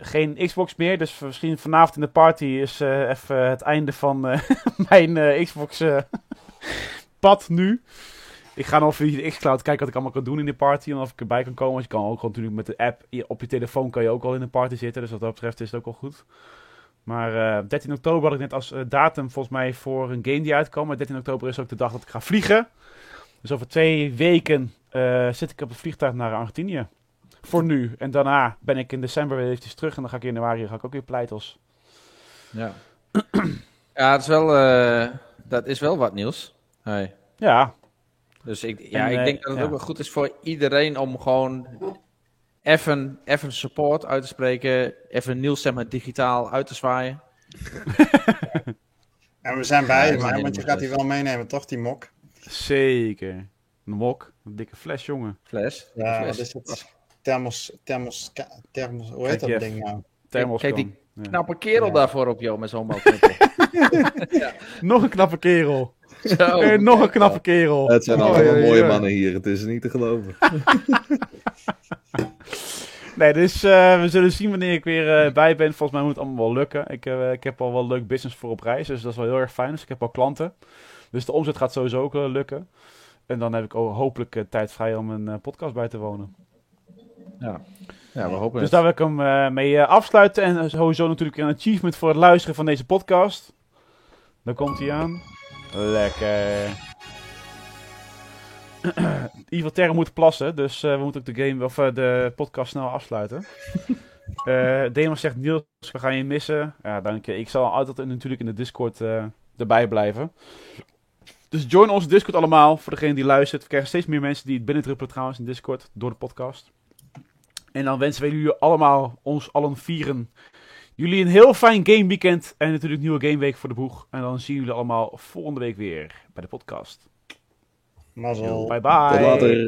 geen Xbox meer. Dus misschien vanavond in de party is even het einde van mijn eh, Xbox eh, pad nu. Ik ga nog via de xCloud kijken wat ik allemaal kan doen in de party. En of ik erbij kan komen. Want je kan ook gewoon natuurlijk met de app op je telefoon kan je ook al in de party zitten. Dus wat dat betreft is het ook wel goed. Maar eh, 13 oktober had ik net als eh, datum volgens mij voor een game die uitkwam. Maar 13 oktober is ook de dag dat ik ga vliegen. Dus over twee weken eh, zit ik op het vliegtuig naar Argentinië. Voor nu. En daarna ben ik in december weer eventjes terug. En dan ga ik in januari ga ik ook weer pleitels. Ja. ja, het is wel, eh, dat is wel wat nieuws. Hey. Ja, Dus ik, ja, En, ik eh, denk dat het ook wel goed is voor iedereen om gewoon even, even support uit te spreken. Even Niels zeg maar digitaal uit te zwaaien. En we zijn bij Ja, maar, want je gaat die wel meenemen, toch, die mok? zeker. Een mok. Een dikke fles, jongen. Fles. Ja, Fles. wat is het? Thermos, thermos, thermos, hoe heet Kijk, dat ding nou? Thermos Kijk, die. Ja. Knappe kerel Ja. daarvoor op jou met zo'n mouwknippel. Nog een knappe kerel. Zo. En nog een knappe kerel. Het zijn Oh, allemaal ja, mooie ja. mannen hier. Het is niet te geloven. Nee, dus eh, we zullen zien wanneer ik weer eh, bij ben. Volgens mij moet het allemaal wel lukken. Ik, eh, ik heb al wel leuk business voor op reis, dus dat is wel heel erg fijn. Dus ik heb al klanten. Dus de omzet gaat sowieso ook lukken. En dan heb ik ook hopelijk tijd vrij om een podcast bij te wonen. Ja. ja, we hopen Dus het. daar wil ik hem mee afsluiten. En sowieso natuurlijk een achievement voor het luisteren van deze podcast. Dan komt hij aan. Lekker. Ivo Terra moet plassen, dus eh, we moeten ook de, game, of, eh, de podcast snel afsluiten. Eh Demo zegt, Niels, we gaan je missen. Ja, dank je. Ik zal altijd natuurlijk in de Discord erbij blijven. Dus join onze Discord allemaal, voor degene die luistert. We krijgen steeds meer mensen die het binnendruppelen trouwens in Discord, door de podcast. En dan wensen we jullie allemaal, ons allen vieren, jullie een heel fijn gameweekend. En natuurlijk nieuwe gameweek voor de boeg. En dan zien jullie allemaal volgende week weer bij de podcast. Mazzel. Bye bye. Tot later.